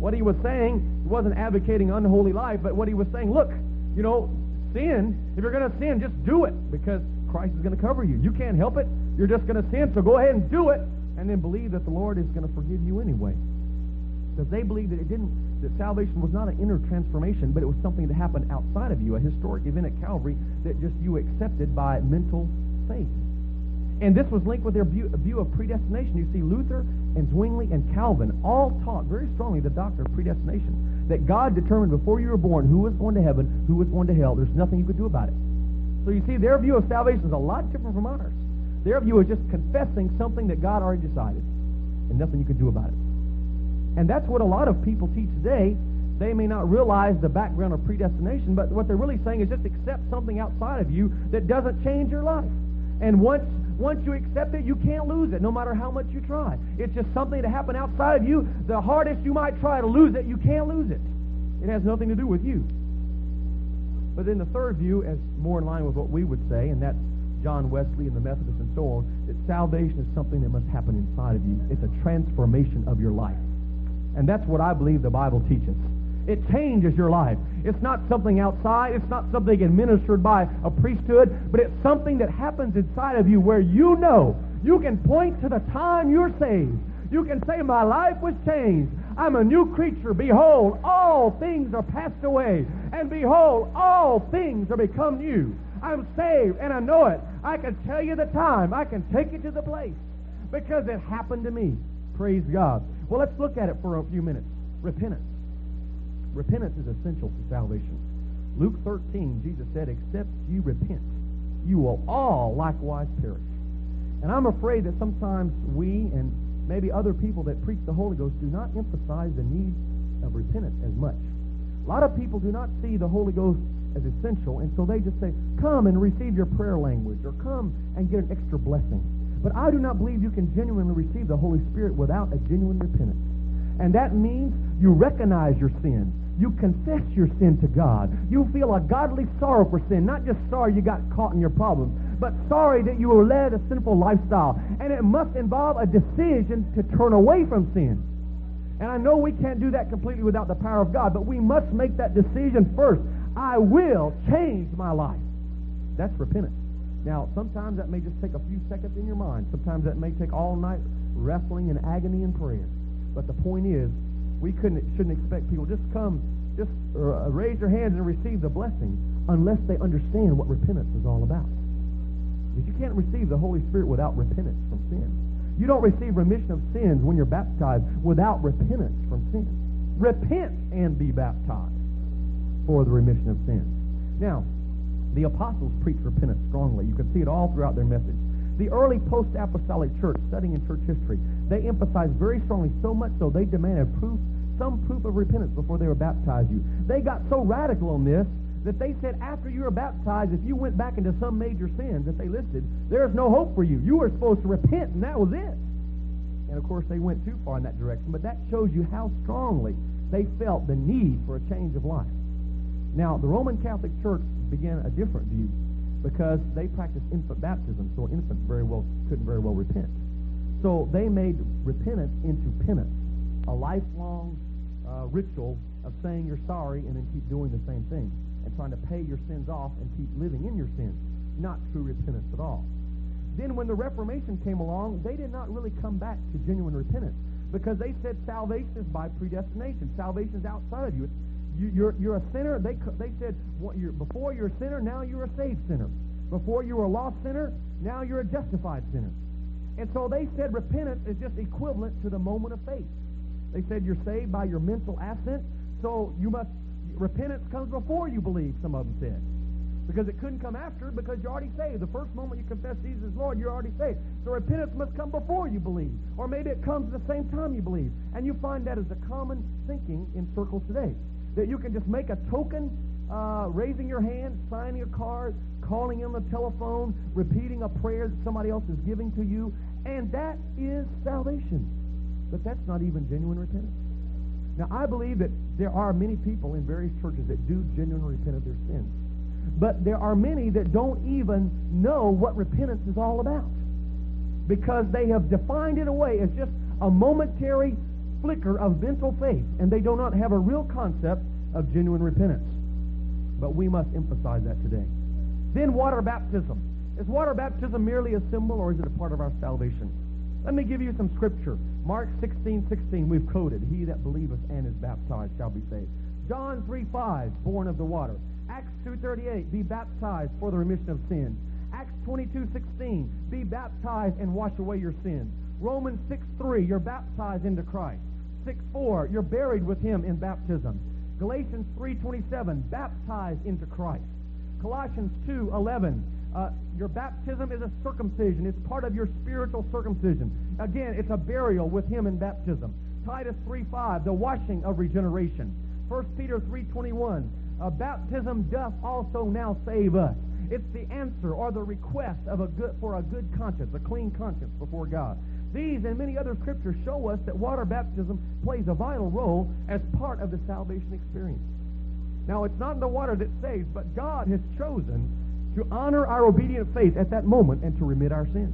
What he was saying, he wasn't advocating unholy life, but what he was saying, look, you know, sin, if you're going to sin, just do it because Christ is going to cover you. You can't help it. You're just going to sin, so go ahead and do it and then believe that the Lord is going to forgive you anyway. Because they believed that it didn't, that salvation was not an inner transformation, but it was something that happened outside of you, a historic event at Calvary that just you accepted by mental faith. And this was linked with their view, of predestination. You see, Luther and Zwingli and Calvin all taught very strongly the doctrine of predestination. That God determined before you were born who was going to heaven, who was going to hell. There's nothing you could do about it. So you see, their view of salvation is a lot different from ours. Their view is just confessing something that God already decided, and nothing you can do about it. And that's what a lot of people teach today. They may not realize the background of predestination, but what they're really saying is just accept something outside of you that doesn't change your life. And once once you accept it, you can't lose it, no matter how much you try. It's just something to happen outside of you. The hardest you might try to lose it, you can't lose it. It has nothing to do with you. But then the third view is more in line with what we would say, and that's John Wesley and the Methodists and so on, that salvation is something that must happen inside of you. It's a transformation of your life. And that's what I believe the Bible teaches. It changes your life. It's not something outside. It's not something administered by a priesthood, but it's something that happens inside of you where you know you can point to the time you're saved. You can say, My life was changed. I'm a new creature. Behold, all things are passed away. And behold, all things are become new. I'm saved and I know it. I can tell you the time. I can take you to the place because it happened to me. Praise God. Well, let's look at it for a few minutes. Repentance. Repentance is essential to salvation. Luke 13, Jesus said, Except you repent, you will all likewise perish. And I'm afraid that sometimes we and maybe other people that preach the Holy Ghost do not emphasize the need of repentance as much. A lot of people do not see the Holy Ghost as essential, and so they just say, Come and receive your prayer language, or come and get an extra blessing. But I do not believe you can genuinely receive the Holy Spirit without a genuine repentance. And that means you recognize your sin. You confess your sin to God. You feel a godly sorrow for sin, not just sorry you got caught in your problems, but sorry that you were led a sinful lifestyle. And it must involve a decision to turn away from sin. And I know we can't do that completely without the power of God, but we must make that decision first. I will change my life. That's repentance. Now, sometimes that may just take a few seconds in your mind. Sometimes that may take all night wrestling and agony and prayer. But the point is, we couldn't, shouldn't expect people just come, just uh, raise their hands and receive the blessing unless they understand what repentance is all about. Because you can't receive the Holy Spirit without repentance from sin. You don't receive remission of sins when you're baptized without repentance from sin. Repent and be baptized for the remission of sins. Now, the apostles preached repentance strongly. You can see it all throughout their message. The early post-apostolic church, studying in church history, they emphasized very strongly, so much so they demanded proof some proof of repentance before they were baptized you. They got so radical on this that they said after you were baptized, if you went back into some major sins that they listed, there's no hope for you. You were supposed to repent, and that was it. And of course, they went too far in that direction, but that shows you how strongly they felt the need for a change of life. Now, the Roman Catholic Church began a different view because they practiced infant baptism, so infants very well couldn't very well repent. So they made repentance into penance, a lifelong uh, ritual of saying you're sorry and then keep doing the same thing and trying to pay your sins off and keep living in your sins. Not true repentance at all. Then when the Reformation came along, they did not really come back to genuine repentance because they said salvation is by predestination. Salvation is outside of you. you you're, you're a sinner. They, they said well, you're, before you're a sinner, now you're a saved sinner. Before you were a lost sinner, now you're a justified sinner. And so they said repentance is just equivalent to the moment of faith. They said you're saved by your mental assent, so you must repentance comes before you believe, some of them said. Because it couldn't come after because you're already saved. The first moment you confess Jesus as Lord, you're already saved. So repentance must come before you believe. Or maybe it comes at the same time you believe. And you find that as a common thinking in circles today. That you can just make a token, uh, raising your hand, signing a card, calling in the telephone, repeating a prayer that somebody else is giving to you, and that is salvation. But that's not even genuine repentance. Now, I believe that there are many people in various churches that do genuinely repent of their sins. But there are many that don't even know what repentance is all about. Because they have defined it away as just a momentary flicker of mental faith, and they do not have a real concept of genuine repentance. But we must emphasize that today. Then water baptism. Is water baptism merely a symbol, or is it a part of our salvation? Let me give you some scripture. Mark 16, 16, we've quoted. He that believeth and is baptized shall be saved. John 3, 5, born of the water. Acts 2.38, be baptized for the remission of sins. Acts 22.16, be baptized and wash away your sins. Romans 6.3, you're baptized into Christ. 6.4, you're buried with him in baptism. Galatians 3.27, baptized into Christ. Colossians 2.11, uh, your baptism is a circumcision. It's part of your spiritual circumcision. Again, it's a burial with him in baptism. Titus 3.5, the washing of regeneration. 1 Peter 3.21, uh, baptism doth also now save us. It's the answer or the request of a good, for a good conscience, a clean conscience before God. These and many other scriptures show us that water baptism plays a vital role as part of the salvation experience. Now, it's not the water that saves, but God has chosen to honor our obedient faith at that moment and to remit our sins.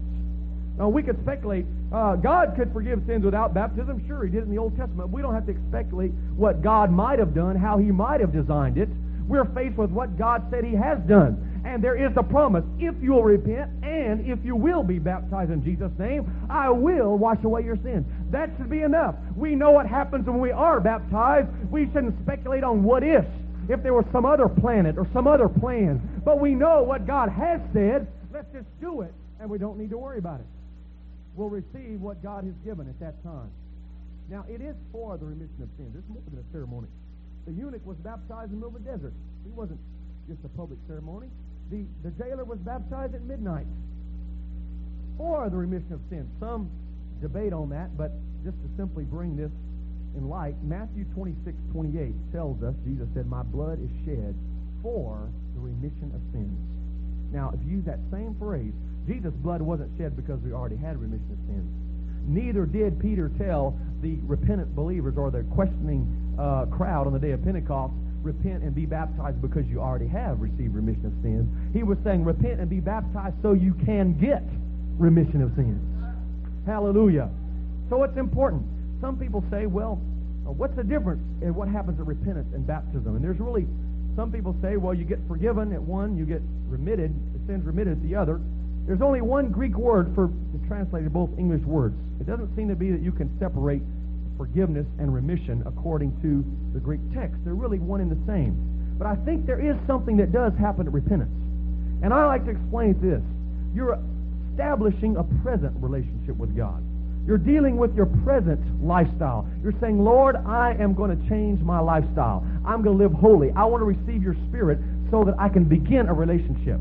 Now, we could speculate. Uh, God could forgive sins without baptism. Sure, He did in the Old Testament. We don't have to speculate what God might have done, how He might have designed it. We're faced with what God said He has done. And there is a promise. If you'll repent and if you will be baptized in Jesus' name, I will wash away your sins. That should be enough. We know what happens when we are baptized. We shouldn't speculate on what if, if there was some other planet or some other plan. But we know what God has said. Let's just do it, and we don't need to worry about it. We'll receive what God has given at that time. Now, it is for the remission of sins. It's more than a ceremony. The eunuch was baptized in the middle of the desert. He wasn't just a public ceremony. The, the jailer was baptized at midnight for the remission of sins. Some debate on that, but just to simply bring this in light, Matthew 26, 28 tells us, Jesus said, My blood is shed for the remission of sins. Now, if you use that same phrase, Jesus' blood wasn't shed because we already had remission of sins. Neither did Peter tell the repentant believers or the questioning uh, crowd on the day of Pentecost, repent and be baptized because you already have received remission of sins. He was saying, repent and be baptized so you can get remission of sins. Hallelujah. So it's important. Some people say, well, uh, what's the difference in what happens at repentance and baptism? And there's really, some people say, well, you get forgiven at one, you get remitted, sins remitted at the other. There's only one Greek word for to translate both English words. It doesn't seem to be that you can separate forgiveness and remission according to the Greek text. They're really one and the same. But I think there is something that does happen at repentance. And I like to explain this. You're establishing a present relationship with God. You're dealing with your present lifestyle. You're saying, Lord, I am going to change my lifestyle. I'm going to live holy. I want to receive your spirit so that I can begin a relationship.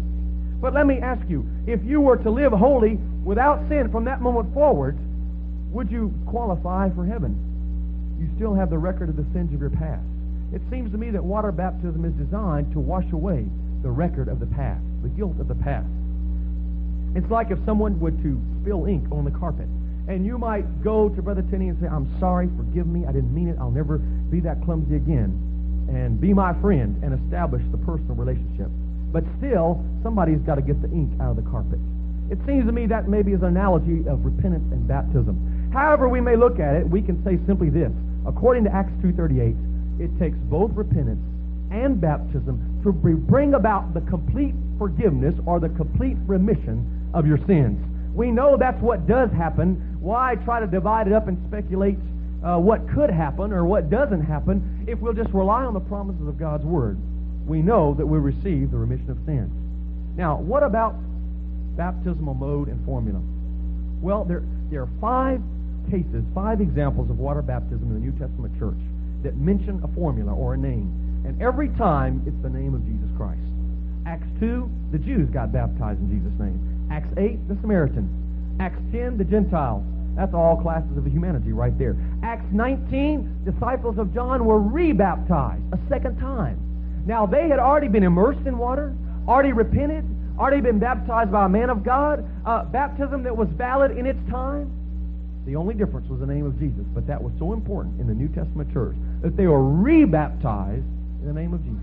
But let me ask you, if you were to live holy without sin from that moment forward, would you qualify for heaven? You still have the record of the sins of your past. It seems to me that water baptism is designed to wash away the record of the past, the guilt of the past. It's like if someone would to spill ink on the carpet. And you might go to Brother Tenney and say, I'm sorry, forgive me, I didn't mean it, I'll never be that clumsy again. And be my friend and establish the personal relationship. But still, somebody's got to get the ink out of the carpet. It seems to me that maybe is an analogy of repentance and baptism. However we may look at it, we can say simply this. According to Acts 2.38, it takes both repentance and baptism to bring about the complete forgiveness or the complete remission of your sins. We know that's what does happen. Why try to divide it up and speculate uh, what could happen or what doesn't happen if we'll just rely on the promises of God's Word? We know that we'll receive the remission of sins. Now, what about baptismal mode and formula? Well, there, there are five cases, five examples of water baptism in the New Testament church that mention a formula or a name. And every time, it's the name of Jesus Christ. Acts 2, the Jews got baptized in Jesus' name. Acts 8, the Samaritans. Acts 10, the Gentiles. That's all classes of humanity right there. Acts 19, disciples of John were rebaptized a second time. Now, they had already been immersed in water, already repented, already been baptized by a man of God, uh, baptism that was valid in its time. The only difference was the name of Jesus, but that was so important in the New Testament church that they were rebaptized in the name of Jesus.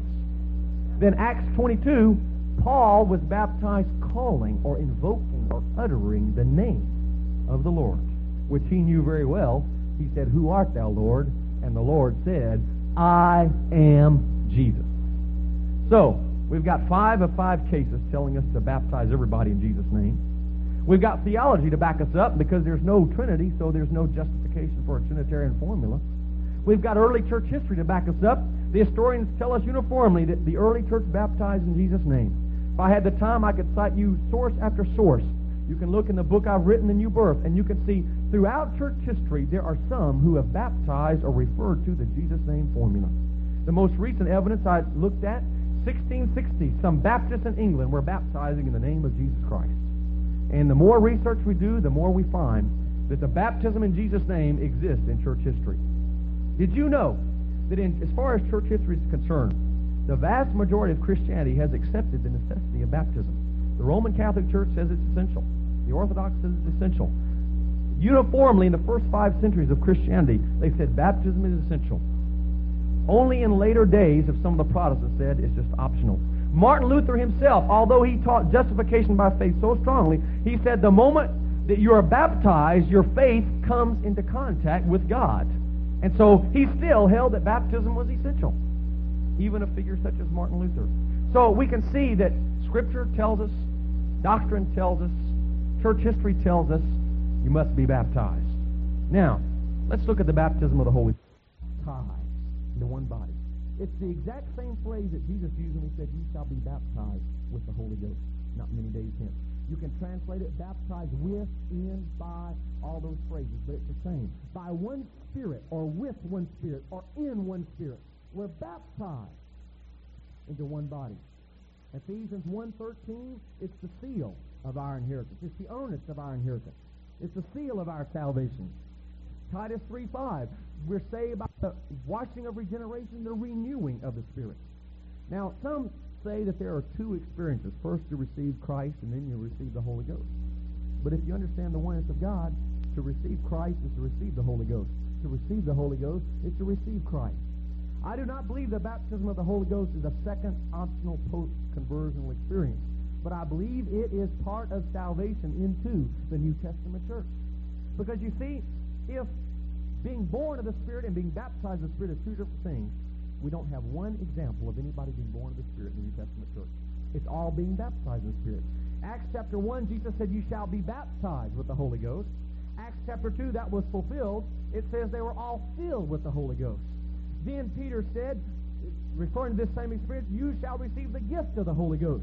Then Acts 22, Paul was baptized calling or invoking or uttering the name of the Lord, which he knew very well. He said, Who art thou, Lord? And the Lord said, I am Jesus. So, we've got five of five cases telling us to baptize everybody in Jesus' name. We've got theology to back us up because there's no Trinity, so there's no justification for a Trinitarian formula. We've got early church history to back us up. The historians tell us uniformly that the early church baptized in Jesus' name. If I had the time, I could cite you source after source. You can look in the book I've written, The New Birth, and you can see throughout church history there are some who have baptized or referred to the Jesus name formula. The most recent evidence I looked at, 1660, some Baptists in England were baptizing in the name of Jesus Christ. And the more research we do, the more we find that the baptism in Jesus' name exists in church history. Did you know that in, as far as church history is concerned, the vast majority of Christianity has accepted the necessity of baptism. The Roman Catholic Church says it's essential. The Orthodox it's essential. Uniformly, in the first five centuries of Christianity, they said baptism is essential. Only in later days have some of the Protestants said it's just optional. Martin Luther himself, although he taught justification by faith so strongly, he said the moment that you are baptized, your faith comes into contact with God. And so he still held that baptism was essential, even a figure such as Martin Luther. So we can see that Scripture tells us, doctrine tells us, church history tells us, you must be baptized. Now, let's look at the baptism of the Holy Spirit into one body. It's the exact same phrase that Jesus used when he said, You shall be baptized with the Holy Ghost, not many days hence. You can translate it baptized with, in, by, all those phrases, but it's the same. By one Spirit, or with one Spirit, or in one Spirit. We're baptized into one body. Ephesians 1.13, it's the seal of our inheritance. It's the earnest of our inheritance. It's the seal of our salvation. Titus 3.5, we're saved by the washing of regeneration, the renewing of the Spirit. Now, some say that there are two experiences. First, you receive Christ, and then you receive the Holy Ghost. But if you understand the oneness of God, to receive Christ is to receive the Holy Ghost. To receive the Holy Ghost is to receive Christ. I do not believe the baptism of the Holy Ghost is a second optional post-conversional experience. But I believe it is part of salvation into the New Testament church. Because you see, if being born of the Spirit and being baptized of the Spirit are two different things, we don't have one example of anybody being born of the Spirit in the New Testament church. It's all being baptized in the Spirit. Acts chapter 1, Jesus said, You shall be baptized with the Holy Ghost. Acts chapter 2, that was fulfilled. It says they were all filled with the Holy Ghost. Then Peter said, referring to this same experience, You shall receive the gift of the Holy Ghost.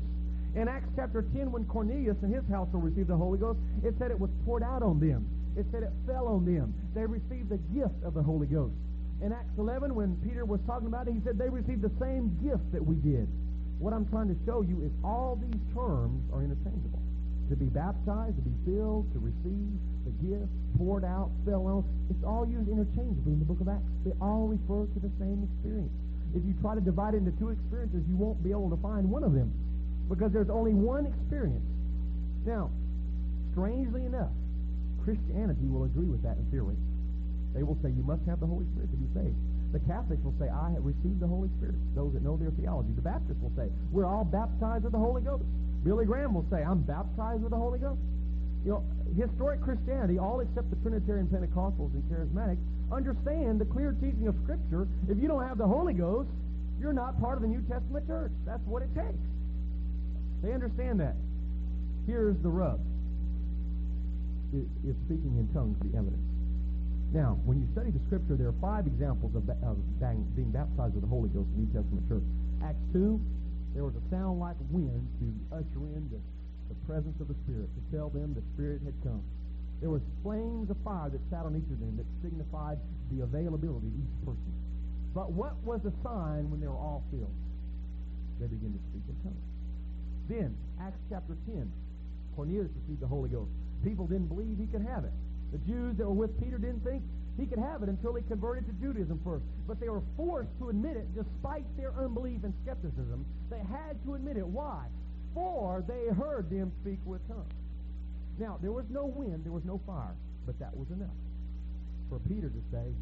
In Acts chapter 10, when Cornelius and his household received the Holy Ghost, it said it was poured out on them. It said it fell on them. They received the gift of the Holy Ghost. In Acts 11, when Peter was talking about it, he said they received the same gift that we did. What I'm trying to show you is all these terms are interchangeable. To be baptized, to be filled, to receive the gift, poured out, fell on. It's all used interchangeably in the book of Acts. They all refer to the same experience. If you try to divide it into two experiences, you won't be able to find one of them because there's only one experience. Now, strangely enough, Christianity will agree with that in theory. They will say you must have the Holy Spirit to be saved. The Catholics will say, I have received the Holy Spirit. Those that know their theology. The Baptists will say, we're all baptized with the Holy Ghost. Billy Graham will say, I'm baptized with the Holy Ghost. You know, historic Christianity, all except the Trinitarian Pentecostals and Charismatics, understand the clear teaching of Scripture. If you don't have the Holy Ghost, you're not part of the New Testament church. That's what it takes. They understand that. Here's the rub. Is speaking in tongues the evidence? Now, when you study the Scripture, there are five examples of, of being baptized with the Holy Ghost in the New Testament church. Acts 2, there was a sound like wind to usher in the, the presence of the Spirit, to tell them the Spirit had come. There was flames of fire that sat on each of them that signified the availability of each person. But what was the sign when they were all filled? They began to speak in tongues. Then, Acts chapter 10, Cornelius received the Holy Ghost. People didn't believe he could have it. The Jews that were with Peter didn't think he could have it until he converted to Judaism first. But they were forced to admit it despite their unbelief and skepticism. They had to admit it. Why? For they heard them speak with tongues. Now, there was no wind, there was no fire, but that was enough for Peter to say,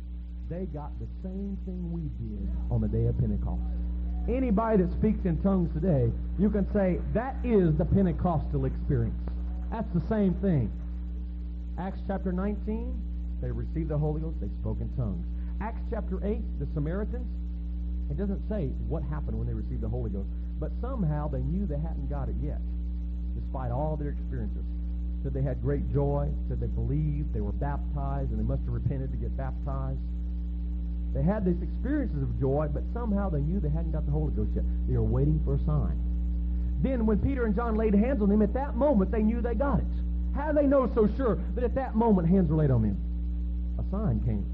they got the same thing we did on the day of Pentecost. Anybody that speaks in tongues today, you can say, that is the Pentecostal experience. That's the same thing. Acts chapter 19, they received the Holy Ghost, they spoke in tongues. Acts chapter 8, the Samaritans, it doesn't say what happened when they received the Holy Ghost, but somehow they knew they hadn't got it yet, despite all their experiences. Said they had great joy, said they believed, they were baptized, and they must have repented to get baptized. They had these experiences of joy, but somehow they knew they hadn't got the Holy Ghost yet. They were waiting for a sign. Then when Peter and John laid hands on them, at that moment they knew they got it. How do they know so sure that at that moment hands were laid on them? A sign came.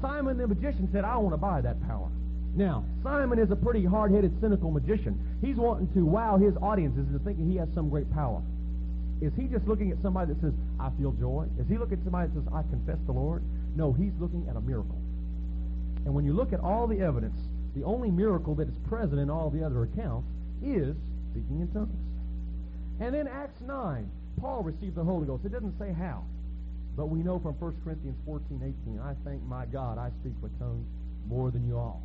Simon the magician said, I want to buy that power. Now, Simon is a pretty hard-headed, cynical magician. He's wanting to wow his audiences into thinking he has some great power. Is he just looking at somebody that says, I feel joy? Is he looking at somebody that says, I confess the Lord? No, he's looking at a miracle. And when you look at all the evidence, the only miracle that is present in all the other accounts is speaking in tongues. And then Acts 9, Paul received the Holy Ghost. It doesn't say how. But we know from 1 Corinthians 14, 18, I thank my God I speak with tongues more than you all.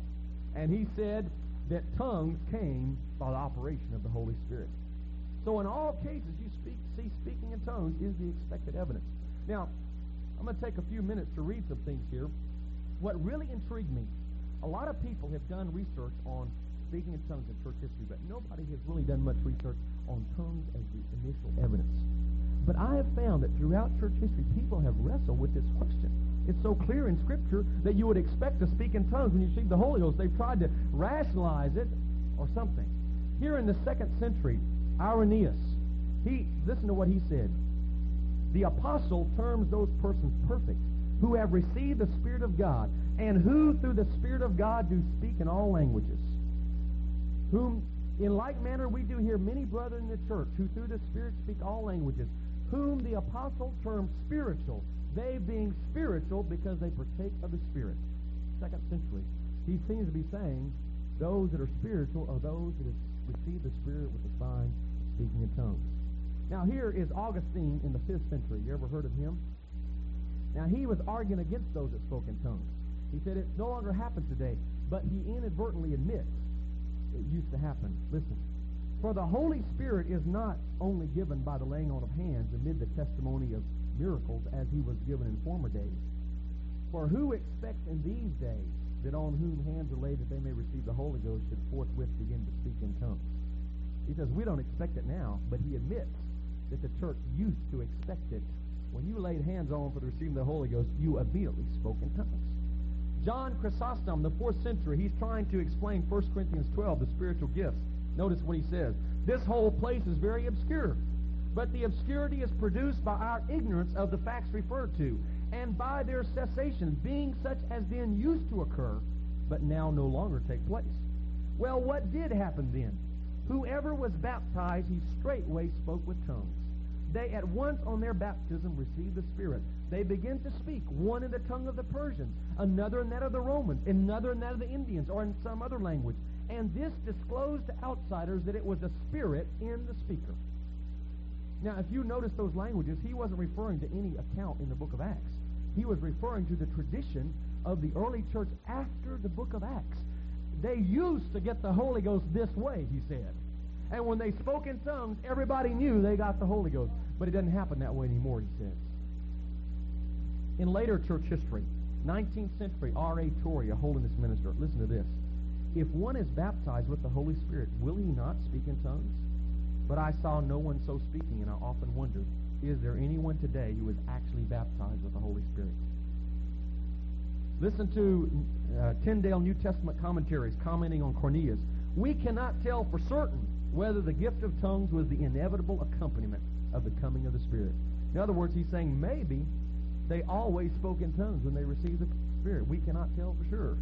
And he said that tongues came by the operation of the Holy Spirit. So in all cases, you speak, see speaking in tongues is the expected evidence. Now, I'm going to take a few minutes to read some things here. What really intrigued me, a lot of people have done research on speaking in tongues in church history, but nobody has really done much research on tongues as the initial evidence. But I have found that throughout church history, people have wrestled with this question. It's so clear in Scripture that you would expect to speak in tongues when you receive the Holy Ghost. They've tried to rationalize it or something. Here in the second century, Irenaeus, he listen to what he said. The apostle terms those persons perfect who have received the Spirit of God and who through the Spirit of God do speak in all languages whom in like manner we do hear many brethren in the church who through the Spirit speak all languages, whom the apostle termed spiritual, they being spiritual because they partake of the Spirit. Second century. He seems to be saying those that are spiritual are those that have received the Spirit with the sign speaking in tongues. Now here is Augustine in the 5th century. You ever heard of him? Now he was arguing against those that spoke in tongues. He said it no longer happens today, but he inadvertently admits it used to happen. Listen. For the Holy Spirit is not only given by the laying on of hands amid the testimony of miracles as he was given in former days. For who expects in these days that on whom hands are laid that they may receive the Holy Ghost should forthwith begin to speak in tongues? He says, we don't expect it now, but he admits that the church used to expect it. When you laid hands on for the receiving of the Holy Ghost, you immediately spoke in tongues. John Chrysostom, the fourth century, he's trying to explain 1 Corinthians 12, the spiritual gifts. Notice what he says. This whole place is very obscure, but the obscurity is produced by our ignorance of the facts referred to, and by their cessation, being such as then used to occur, but now no longer take place. Well, what did happen then? Whoever was baptized, he straightway spoke with tongues. They at once on their baptism received the Spirit. They begin to speak, one in the tongue of the Persians, another in that of the Romans, another in that of the Indians, or in some other language. And this disclosed to outsiders that it was the Spirit in the speaker. Now, if you notice those languages, he wasn't referring to any account in the book of Acts. He was referring to the tradition of the early church after the book of Acts. They used to get the Holy Ghost this way, he said. And when they spoke in tongues, everybody knew they got the Holy Ghost. But it doesn't happen that way anymore, he says. In later church history, 19th century R.A. Torrey, a holiness minister, listen to this. If one is baptized with the Holy Spirit, will he not speak in tongues? But I saw no one so speaking, and I often wondered, is there anyone today who is actually baptized with the Holy Spirit? Listen to uh, Tyndale New Testament commentaries commenting on Cornelius. We cannot tell for certain whether the gift of tongues was the inevitable accompaniment of the coming of the Spirit. In other words, he's saying maybe they always spoke in tongues when they received the Spirit. We cannot tell for sure.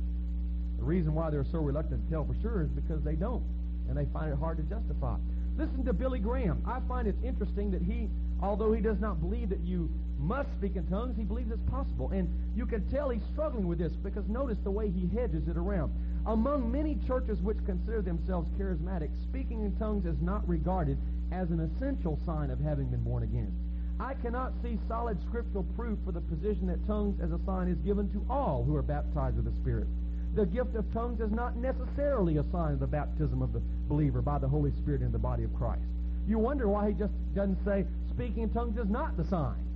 The reason why they're so reluctant to tell for sure is because they don't, and they find it hard to justify. Listen to Billy Graham. I find it interesting that he, although he does not believe that you must speak in tongues, he believes it's possible. And you can tell he's struggling with this because notice the way he hedges it around. Among many churches which consider themselves charismatic, speaking in tongues is not regarded as an essential sign of having been born again. I cannot see solid scriptural proof for the position that tongues as a sign is given to all who are baptized with the Spirit. The gift of tongues is not necessarily a sign of the baptism of the believer by the Holy Spirit in the body of Christ. You wonder why he just doesn't say speaking in tongues is not the sign.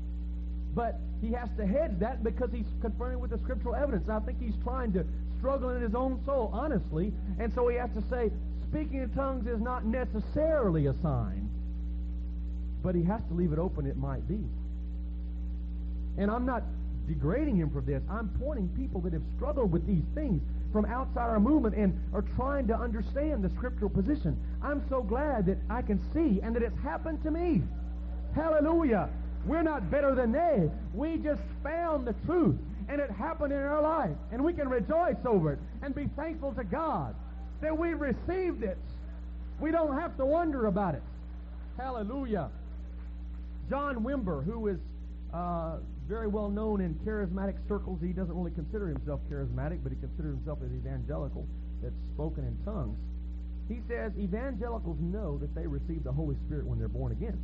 But he has to hedge that because he's confronted with the scriptural evidence. And I think he's trying to struggle in his own soul, honestly. And so he has to say, speaking in tongues is not necessarily a sign. But he has to leave it open, it might be. And I'm not degrading him for this. I'm pointing people that have struggled with these things from outside our movement and are trying to understand the scriptural position. I'm so glad that I can see and that it's happened to me. Hallelujah. We're not better than they. We just found the truth and it happened in our life. And we can rejoice over it and be thankful to God that we received it. We don't have to wonder about it. Hallelujah. John Wimber, who is uh, very well known in charismatic circles, he doesn't really consider himself charismatic, but he considers himself as evangelical that's spoken in tongues. He says evangelicals know that they receive the Holy Spirit when they're born again.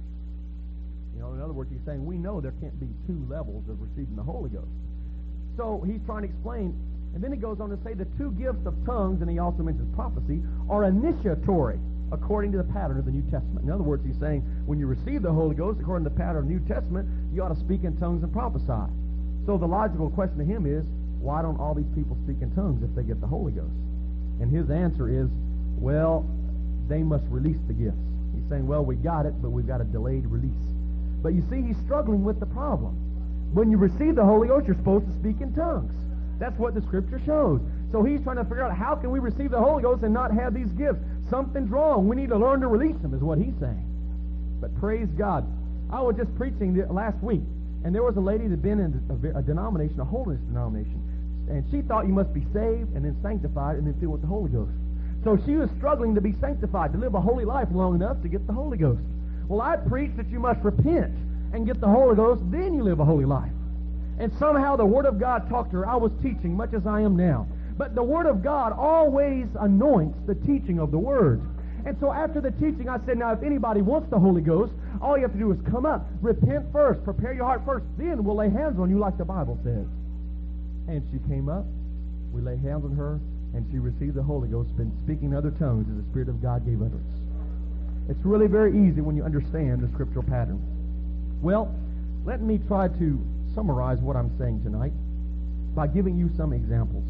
You know, in other words, he's saying we know there can't be two levels of receiving the Holy Ghost. So he's trying to explain And then he goes on to say the two gifts of tongues, and he also mentions prophecy, are initiatory according to the pattern of the New Testament. In other words, he's saying when you receive the Holy Ghost according to the pattern of the New Testament, you ought to speak in tongues and prophesy. So the logical question to him is, why don't all these people speak in tongues if they get the Holy Ghost? And his answer is, well, they must release the gifts. He's saying, well, we got it, but we've got a delayed release. But you see, he's struggling with the problem. When you receive the Holy Ghost, you're supposed to speak in tongues. That's what the Scripture shows. So he's trying to figure out how can we receive the Holy Ghost and not have these gifts. Something's wrong. We need to learn to release them, is what he's saying. But praise God. I was just preaching last week, and there was a lady that had been in a, a denomination, a holiness denomination, and she thought you must be saved and then sanctified and then filled with the Holy Ghost. So she was struggling to be sanctified, to live a holy life long enough to get the Holy Ghost. Well, I preached that you must repent and get the Holy Ghost, then you live a holy life. And somehow the Word of God talked to her. I was teaching, much as I am now. But the Word of God always anoints the teaching of the Word. And so after the teaching, I said, now if anybody wants the Holy Ghost, all you have to do is come up, repent first, prepare your heart first, then we'll lay hands on you like the Bible says. And she came up, we lay hands on her, and she received the Holy Ghost, been speaking other tongues as the Spirit of God gave utterance. It's really very easy when you understand the scriptural pattern. Well, let me try to summarize what I'm saying tonight by giving you some examples.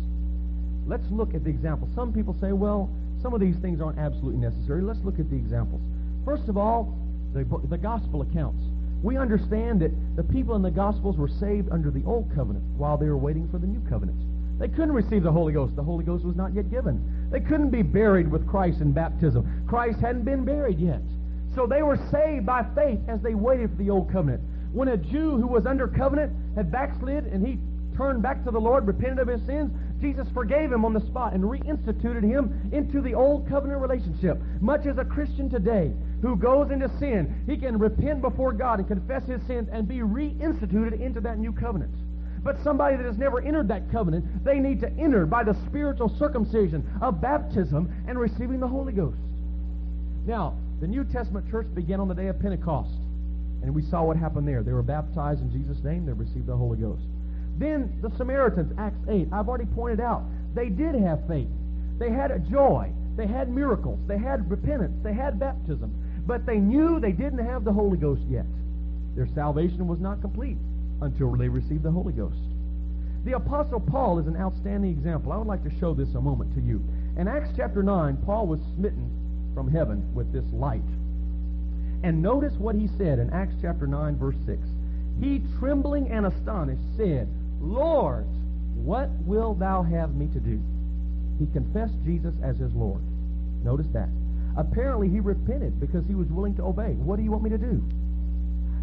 Let's look at the examples. Some people say, well, some of these things aren't absolutely necessary. Let's look at the examples. First of all, the, the gospel accounts. We understand that the people in the Gospels were saved under the Old Covenant while they were waiting for the New Covenant. They couldn't receive the Holy Ghost. The Holy Ghost was not yet given. They couldn't be buried with Christ in baptism. Christ hadn't been buried yet. So they were saved by faith as they waited for the Old Covenant. When a Jew who was under covenant had backslid and he turned back to the Lord, repented of his sins, Jesus forgave him on the spot and reinstituted him into the old covenant relationship. Much as a Christian today who goes into sin, he can repent before God and confess his sins and be reinstituted into that new covenant. But somebody that has never entered that covenant, they need to enter by the spiritual circumcision of baptism and receiving the Holy Ghost. Now, the New Testament church began on the day of Pentecost. And we saw what happened there. They were baptized in Jesus' name. They received the Holy Ghost. Then the Samaritans, Acts 8, I've already pointed out, they did have faith. They had a joy. They had miracles. They had repentance. They had baptism. But they knew they didn't have the Holy Ghost yet. Their salvation was not complete until they received the Holy Ghost. The Apostle Paul is an outstanding example. I would like to show this a moment to you. In Acts chapter 9, Paul was smitten from heaven with this light. And notice what he said in Acts chapter 9, verse 6. He, trembling and astonished, said, Lord, what will thou have me to do? He confessed Jesus as his Lord. Notice that. Apparently, he repented because he was willing to obey. What do you want me to do?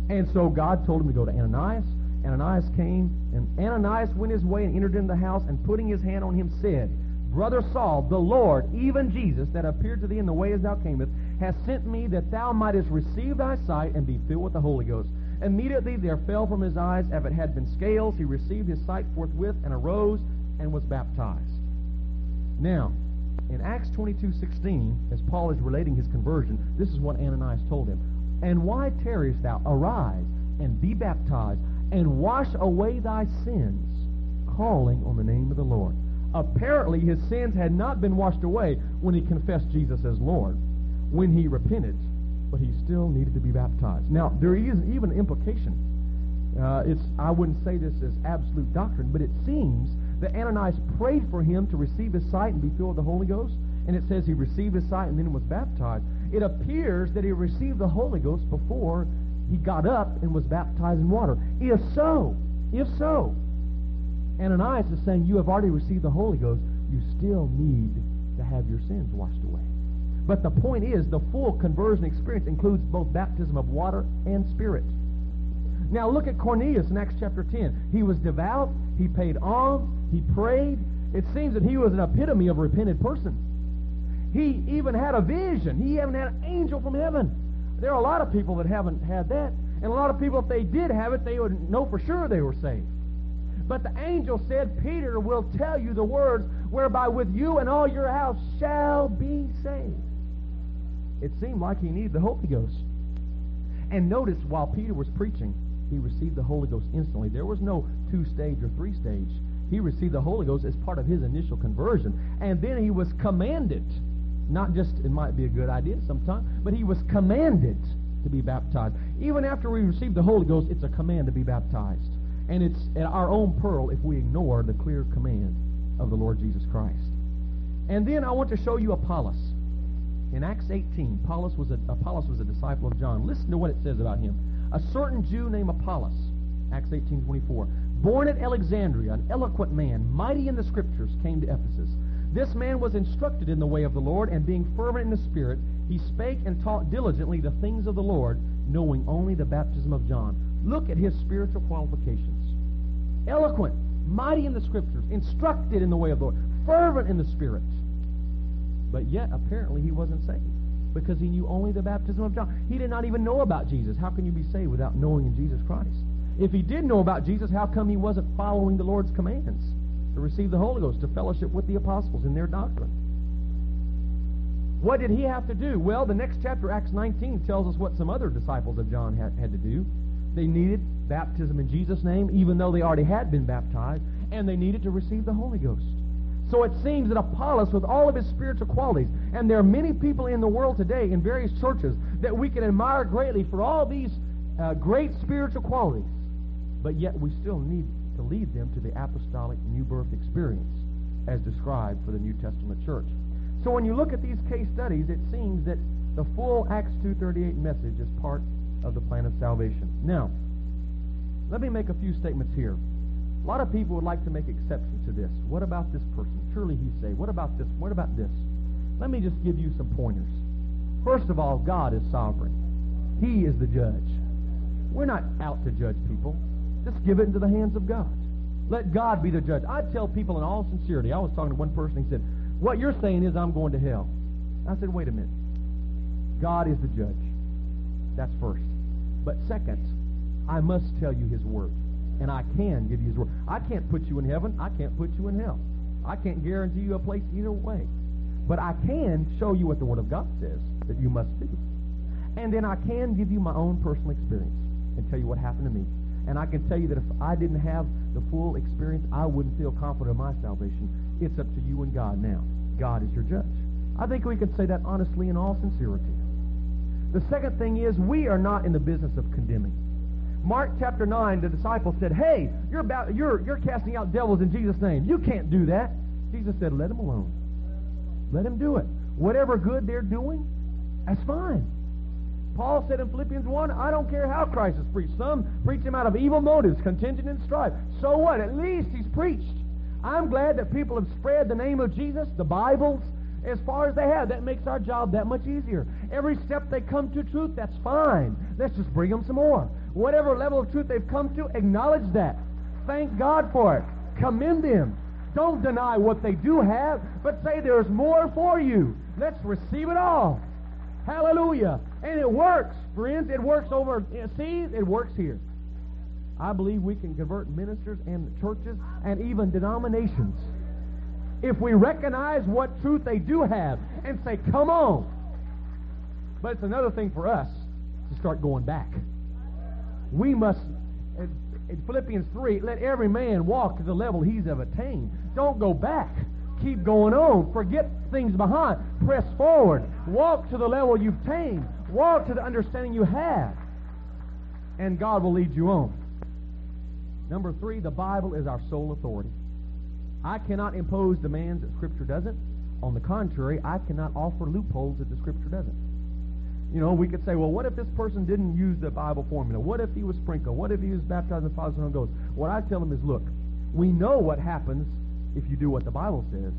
And so God told him to go to Ananias. Ananias came, and Ananias went his way and entered into the house, and putting his hand on him, said, Brother Saul, the Lord, even Jesus, that appeared to thee in the way as thou camest, has sent me that thou mightest receive thy sight and be filled with the Holy Ghost. Immediately there fell from his eyes, as it had been scales. He received his sight forthwith and arose and was baptized. Now, in Acts 22:16, as Paul is relating his conversion, this is what Ananias told him. And why tarriest thou? Arise and be baptized and wash away thy sins, calling on the name of the Lord. Apparently, his sins had not been washed away when he confessed Jesus as Lord, when he repented, but he still needed to be baptized. Now, there is even an implication. Uh, it's I wouldn't say this as absolute doctrine, but it seems that Ananias prayed for him to receive his sight and be filled with the Holy Ghost, and it says he received his sight and then was baptized. It appears that he received the Holy Ghost before he got up and was baptized in water. If so, if so, Ananias is saying, You have already received the Holy Ghost. You still need to have your sins washed away. But the point is, the full conversion experience includes both baptism of water and spirit. Now look at Cornelius in Acts chapter 10. He was devout, he paid alms, he prayed. It seems that he was an epitome of a repented person. He even had a vision. He even had an angel from heaven. There are a lot of people that haven't had that. And a lot of people, if they did have it, they would know for sure they were saved. But the angel said, Peter will tell you the words whereby with you and all your house shall be saved. It seemed like he needed the Holy Ghost. And notice, while Peter was preaching, he received the Holy Ghost instantly. There was no two stage or three stage. He received the Holy Ghost as part of his initial conversion. And then he was commanded, not just it might be a good idea sometimes, but he was commanded to be baptized. Even after we receive the Holy Ghost, it's a command to be baptized. And it's at our own peril if we ignore the clear command of the Lord Jesus Christ. And then I want to show you Apollos. In Acts 18, Apollos was a, Apollos was a disciple of John. Listen to what it says about him. A certain Jew named Apollos, Acts 18:24, born at Alexandria, an eloquent man, mighty in the scriptures, came to Ephesus. This man was instructed in the way of the Lord, and being fervent in the Spirit, he spake and taught diligently the things of the Lord, knowing only the baptism of John. Look at his spiritual qualifications. Eloquent, mighty in the scriptures, instructed in the way of the Lord, fervent in the Spirit. But yet, apparently, he wasn't saved because he knew only the baptism of John. He did not even know about Jesus. How can you be saved without knowing in Jesus Christ? If he did know about Jesus, how come he wasn't following the Lord's commands to receive the Holy Ghost, to fellowship with the apostles in their doctrine? What did he have to do? Well, the next chapter, Acts 19, tells us what some other disciples of John had, had to do. They needed baptism in Jesus' name, even though they already had been baptized, and they needed to receive the Holy Ghost. So it seems that Apollos, with all of his spiritual qualities, and there are many people in the world today in various churches that we can admire greatly for all these uh, great spiritual qualities, but yet we still need to lead them to the apostolic new birth experience as described for the New Testament church. So when you look at these case studies, it seems that the full Acts 2.38 message is part of the plan of salvation. Now, let me make a few statements here. A lot of people would like to make exceptions to this. What about this person? Surely he's saved. What about this? What about this? Let me just give you some pointers. First of all, God is sovereign. He is the judge. We're not out to judge people. Just give it into the hands of God. Let God be the judge. I tell people in all sincerity, I was talking to one person, he said, What you're saying is I'm going to hell. I said, Wait a minute. God is the judge. That's first. But second, I must tell you his word and I can give you his word. I can't put you in heaven. I can't put you in hell. I can't guarantee you a place either way. But I can show you what the Word of God says that you must do. And then I can give you my own personal experience and tell you what happened to me. And I can tell you that if I didn't have the full experience, I wouldn't feel confident in my salvation. It's up to you and God now. God is your judge. I think we can say that honestly in all sincerity. The second thing is we are not in the business of condemning. Mark chapter 9, the disciples said, Hey, you're, about, you're, you're casting out devils in Jesus' name. You can't do that. Jesus said, Let them alone. Let them do it. Whatever good they're doing, that's fine. Paul said in Philippians 1, I don't care how Christ is preached. Some preach him out of evil motives, contention and strife. So what? At least he's preached. I'm glad that people have spread the name of Jesus, the Bibles, as far as they have. That makes our job that much easier. Every step they come to truth, that's fine. Let's just bring them some more. Whatever level of truth they've come to, acknowledge that. Thank God for it. Commend them. Don't deny what they do have, but say there's more for you. Let's receive it all. Hallelujah. And it works, friends. It works over seas. It works here. I believe we can convert ministers and churches and even denominations if we recognize what truth they do have and say, come on. But it's another thing for us to start going back. We must, in Philippians 3, let every man walk to the level he's have attained. Don't go back. Keep going on. Forget things behind. Press forward. Walk to the level you've attained. Walk to the understanding you have. And God will lead you on. Number three, the Bible is our sole authority. I cannot impose demands that Scripture doesn't. On the contrary, I cannot offer loopholes that the Scripture doesn't. You know, we could say, well, what if this person didn't use the Bible formula? What if he was sprinkled? What if he was baptized in the Father, Son, and Ghost? What I tell them is, look, we know what happens if you do what the Bible says.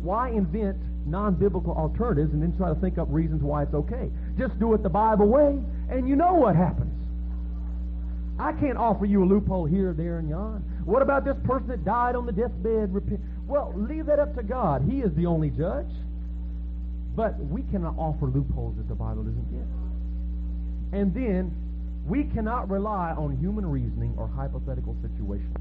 Why invent non-biblical alternatives and then try to think up reasons why it's okay? Just do it the Bible way, and you know what happens. I can't offer you a loophole here, there, and yon. What about this person that died on the deathbed? Repent? Well, leave that up to God. He is the only judge. But we cannot offer loopholes that the Bible doesn't give. And then we cannot rely on human reasoning or hypothetical situations.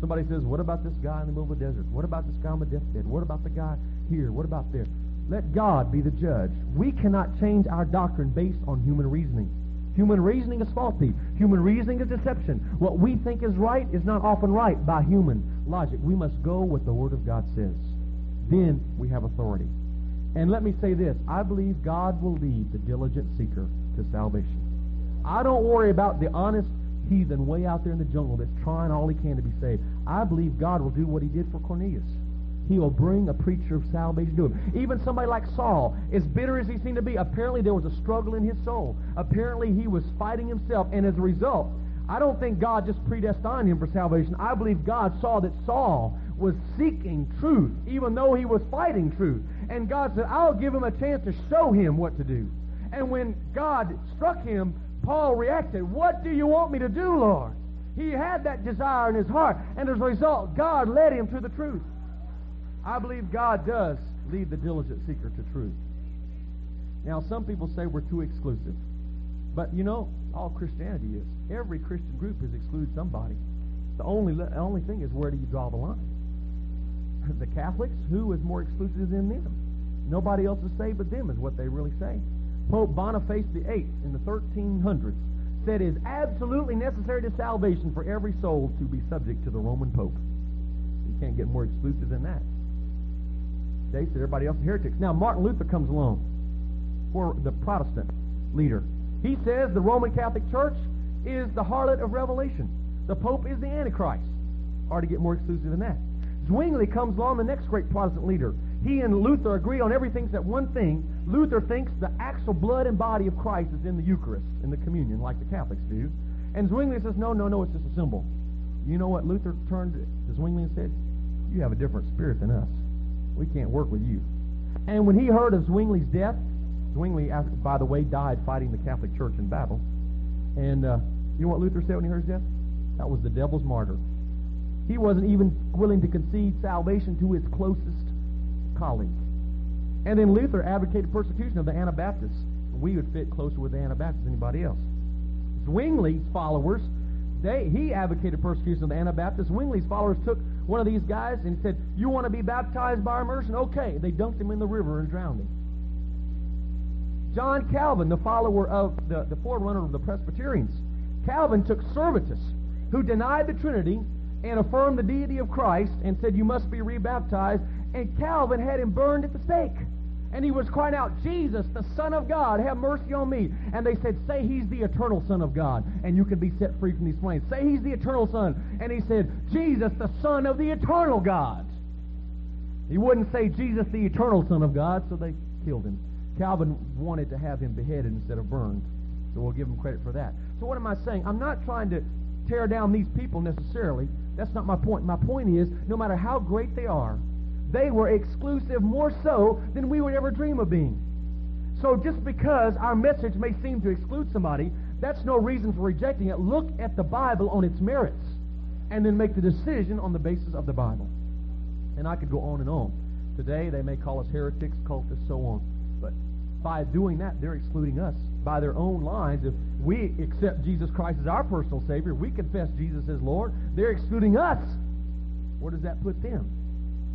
Somebody says, What about this guy in the middle of the desert? What about this guy on the deathbed? What about the guy here? What about there? Let God be the judge. We cannot change our doctrine based on human reasoning. Human reasoning is faulty. Human reasoning is deception. What we think is right is not often right by human logic. We must go what the Word of God says. Then we have authority. And let me say this I believe God will lead the diligent seeker to salvation. I don't worry about the honest heathen way out there in the jungle that's trying all he can to be saved. I believe God will do what he did for Cornelius. He will bring a preacher of salvation to him. Even somebody like Saul, as bitter as he seemed to be, apparently there was a struggle in his soul. Apparently he was fighting himself, and as a result, I don't think God just predestined him for salvation. I believe God saw that Saul was seeking truth, even though he was fighting truth. And God said, I'll give him a chance to show him what to do. And when God struck him, Paul reacted, What do you want me to do, Lord? He had that desire in his heart, and as a result, God led him to the truth. I believe God does lead the diligent seeker to truth. Now, some people say we're too exclusive. But, you know, all Christianity is. Every Christian group has excluded somebody. The only, the only thing is where do you draw the line? [laughs] The Catholics, who is more exclusive than them? Nobody else is saved but them, is what they really say. Pope Boniface VIII in the 1300s said it is absolutely necessary to salvation for every soul to be subject to the Roman Pope. You can't get more exclusive than that. They said everybody else is heretics. Now, Martin Luther comes along for the Protestant leader. He says the Roman Catholic Church is the harlot of Revelation. The Pope is the Antichrist. Hard to get more exclusive than that. Zwingli comes along, the next great Protestant leader. He and Luther agree on everything except one thing. Luther thinks the actual blood and body of Christ is in the Eucharist, in the communion, like the Catholics do. And Zwingli says, no, no, no, it's just a symbol. You know what Luther turned to Zwingli and said? You have a different spirit than us. We can't work with you. And when he heard of Zwingli's death, Zwingli, by the way, died fighting the Catholic Church in battle. And uh, you know what Luther said when he heard his death? That was the devil's martyr. He wasn't even willing to concede salvation to his closest colleague. And then Luther advocated persecution of the Anabaptists. We would fit closer with the Anabaptists than anybody else. Zwingli's followers, they, he advocated persecution of the Anabaptists. Zwingli's followers took one of these guys and said, You want to be baptized by immersion? Okay. They dunked him in the river and drowned him. John Calvin, the follower of the, the forerunner of the Presbyterians, Calvin took Servetus, who denied the Trinity and affirmed the deity of Christ and said, You must be rebaptized. And Calvin had him burned at the stake. And he was crying out, Jesus, the Son of God, have mercy on me. And they said, Say he's the eternal Son of God, and you can be set free from these flames. Say he's the eternal Son. And he said, Jesus, the Son of the eternal God. He wouldn't say Jesus, the eternal Son of God, so they killed him. Calvin wanted to have him beheaded instead of burned. So we'll give him credit for that. So what am I saying? I'm not trying to tear down these people necessarily. That's not my point. My point is, no matter how great they are, they were exclusive more so than we would ever dream of being. So just because our message may seem to exclude somebody, that's no reason for rejecting it. Look at the Bible on its merits and then make the decision on the basis of the Bible. And I could go on and on. Today they may call us heretics, cultists, so on. But by doing that, they're excluding us by their own lines. If we accept Jesus Christ as our personal Savior, we confess Jesus as Lord, they're excluding us. Where does that put them?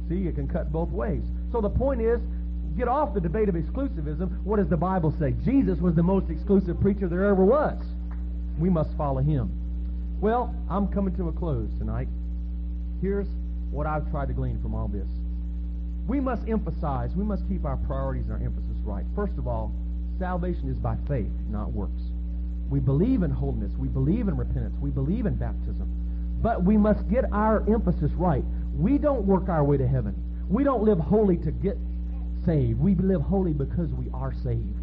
See, it can cut both ways. So the point is, get off the debate of exclusivism. What does the Bible say? Jesus was the most exclusive preacher there ever was. We must follow him. Well, I'm coming to a close tonight. Here's what I've tried to glean from all this. We must emphasize, we must keep our priorities and our emphasis right. First of all, salvation is by faith, not works. We believe in holiness. We believe in repentance. We believe in baptism. But we must get our emphasis right. We don't work our way to heaven. We don't live holy to get saved. We live holy because we are saved.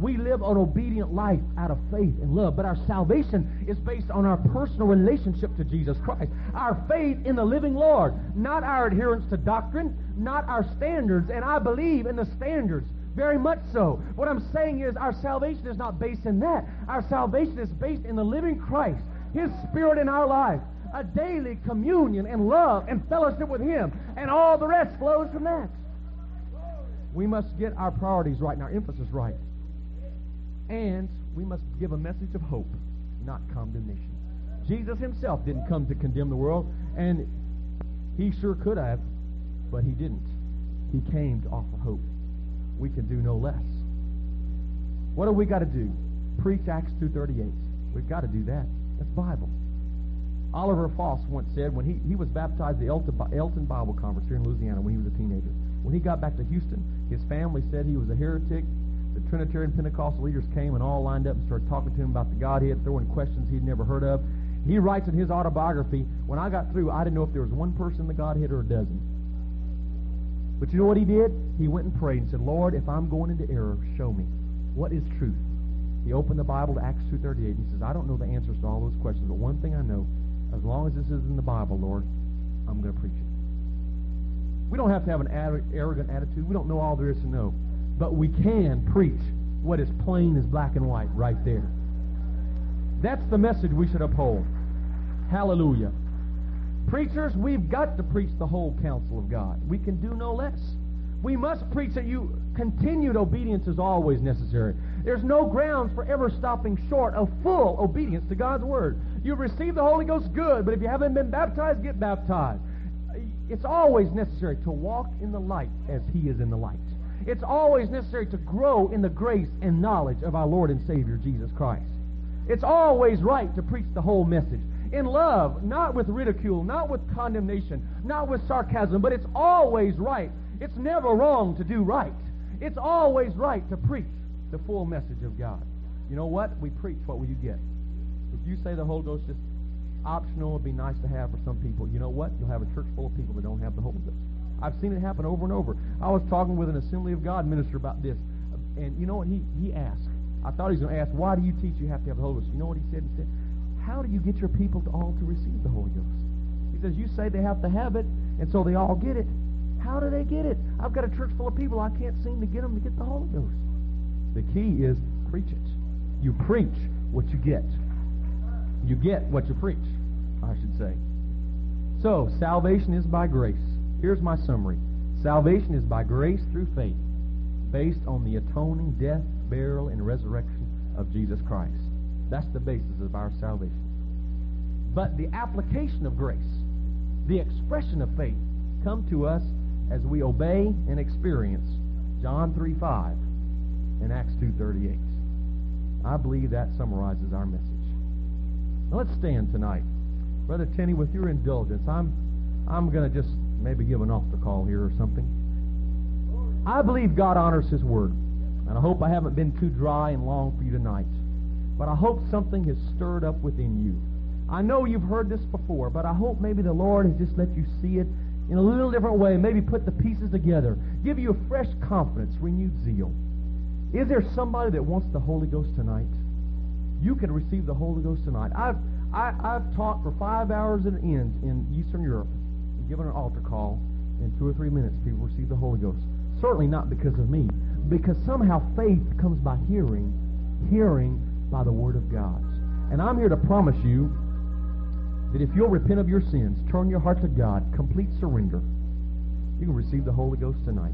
We live an obedient life out of faith and love, but our salvation is based on our personal relationship to Jesus Christ. Our faith in the living Lord, not our adherence to doctrine, not our standards, and I believe in the standards. Very much so. What I'm saying is our salvation is not based in that. Our salvation is based in the living Christ, His Spirit in our life, a daily communion and love and fellowship with Him, and all the rest flows from that. We must get our priorities right and our emphasis right. And we must give a message of hope, not condemnation. Jesus himself didn't come to condemn the world, and he sure could have, but he didn't. He came to offer hope. We can do no less. What do we got to do? Preach Acts 2.38. We've got to do that. That's Bible. Oliver Fauss once said when he, he was baptized at the Elton, Bible Conference here in Louisiana when he was a teenager. When he got back to Houston, his family said he was a heretic. The Trinitarian Pentecostal leaders came and all lined up and started talking to him about the Godhead, throwing questions he'd never heard of. He writes in his autobiography, when I got through, I didn't know if there was one person in the Godhead or a dozen. But you know what he did? He went and prayed and said, Lord, if I'm going into error, show me. What is truth? He opened the Bible to Acts 2.38. and He says, I don't know the answers to all those questions, but one thing I know, as long as this is in the Bible, Lord, I'm going to preach it. We don't have to have an arrogant attitude. We don't know all there is to know. But we can preach what is plain as black and white right there. That's the message we should uphold. Hallelujah. Preachers, we've got to preach the whole counsel of God. We can do no less. We must preach that you continued obedience is always necessary. There's no grounds for ever stopping short of full obedience to God's word. You've received the Holy Ghost, good, but if you haven't been baptized, get baptized. It's always necessary to walk in the light as He is in the light. It's always necessary to grow in the grace and knowledge of our Lord and Savior, Jesus Christ. It's always right to preach the whole message. In love, not with ridicule, not with condemnation, not with sarcasm, but it's always right. It's never wrong to do right. It's always right to preach the full message of God. You know what? We preach, what will you get? You say the Holy Ghost is optional, it'd be nice to have for some people. You know what? You'll have a church full of people that don't have the Holy Ghost. I've seen it happen over and over. I was talking with an Assembly of God minister about this, and you know what he, he asked? I thought he was going to ask, why do you teach you have to have the Holy Ghost? You know what he said? He said, how do you get your people to all to receive the Holy Ghost? He says, you say they have to have it, and so they all get it. How do they get it? I've got a church full of people. I can't seem to get them to get the Holy Ghost. The key is preach it. You preach what you get. You get what you preach, I should say. So, salvation is by grace. Here's my summary. Salvation is by grace through faith, based on the atoning death, burial, and resurrection of Jesus Christ. That's the basis of our salvation. But the application of grace, the expression of faith, come to us as we obey and experience John 3 5 and Acts 2.38. I believe that summarizes our message. Now let's stand tonight. Brother Tenney, with your indulgence, I'm, I'm going to just maybe give an altar call here or something. I believe God honors His Word. And I hope I haven't been too dry and long for you tonight. But I hope something has stirred up within you. I know you've heard this before, but I hope maybe the Lord has just let you see it in a little different way. Maybe put the pieces together. Give you a fresh confidence, renewed zeal. Is there somebody that wants the Holy Ghost tonight? You can receive the Holy Ghost tonight. I've I, have i have taught for five hours at end in Eastern Europe, given an altar call. In two or three minutes, people receive the Holy Ghost. Certainly not because of me, because somehow faith comes by hearing, hearing by the Word of God. And I'm here to promise you that if you'll repent of your sins, turn your heart to God, complete surrender, you can receive the Holy Ghost tonight.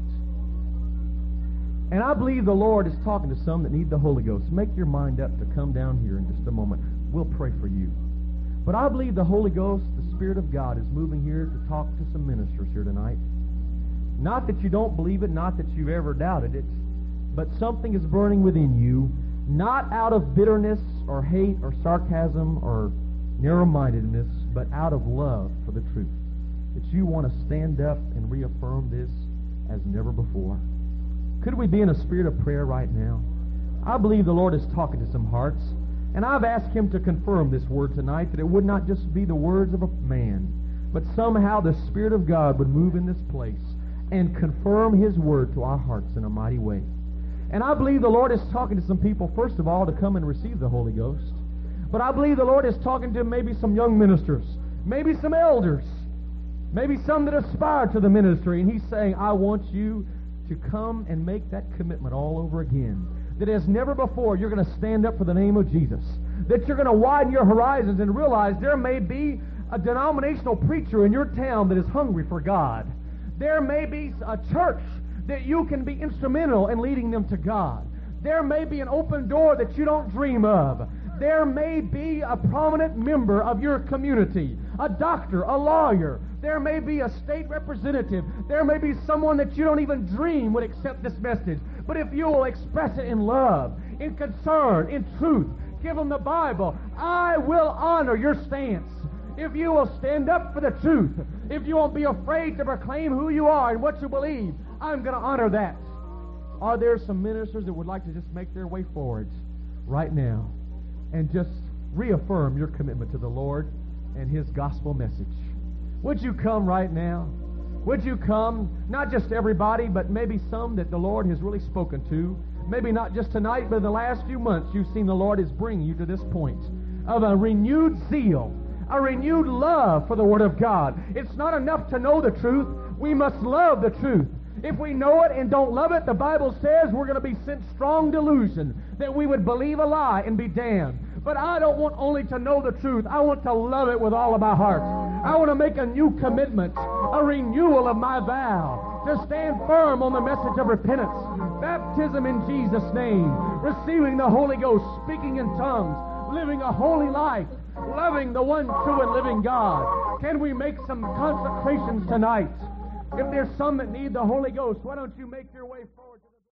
And I believe the Lord is talking to some that need the Holy Ghost. Make your mind up to come down here in just a moment. We'll pray for you. But I believe the Holy Ghost, the Spirit of God, is moving here to talk to some ministers here tonight. Not that you don't believe it, not that you've ever doubted it, but something is burning within you, not out of bitterness or hate or sarcasm or narrow-mindedness, but out of love for the truth. That you want to stand up and reaffirm this as never before. Could we be in a spirit of prayer right now? I believe the Lord is talking to some hearts. And I've asked Him to confirm this word tonight, that it would not just be the words of a man, but somehow the Spirit of God would move in this place and confirm His word to our hearts in a mighty way. And I believe the Lord is talking to some people, first of all, to come and receive the Holy Ghost. But I believe the Lord is talking to maybe some young ministers, maybe some elders, maybe some that aspire to the ministry. And He's saying, I want you to come and make that commitment all over again. That as never before, you're going to stand up for the name of Jesus. That you're going to widen your horizons and realize there may be a denominational preacher in your town that is hungry for God. There may be a church that you can be instrumental in leading them to God. There may be an open door that you don't dream of. There may be a prominent member of your community, a doctor, a lawyer, there may be a state representative. There may be someone that you don't even dream would accept this message. But if you will express it in love, in concern, in truth, give them the Bible, I will honor your stance. if you will stand up for the truth, if you won't be afraid to proclaim who you are and what you believe, I'm going to honor that. Are there some ministers that would like to just make their way forward right now and just reaffirm your commitment to the Lord and His gospel message? Would you come right now? Would you come, not just everybody, but maybe some that the Lord has really spoken to? Maybe not just tonight, but in the last few months, you've seen the Lord is bringing you to this point of a renewed zeal, a renewed love for the Word of God. It's not enough to know the truth. We must love the truth. If we know it and don't love it, the Bible says we're going to be sent strong delusion that we would believe a lie and be damned. But I don't want only to know the truth. I want to love it with all of my heart. I want to make a new commitment, a renewal of my vow to stand firm on the message of repentance, baptism in Jesus' name, receiving the Holy Ghost, speaking in tongues, living a holy life, loving the one true and living God. Can we make some consecrations tonight? If there's some that need the Holy Ghost, why don't you make your way forward?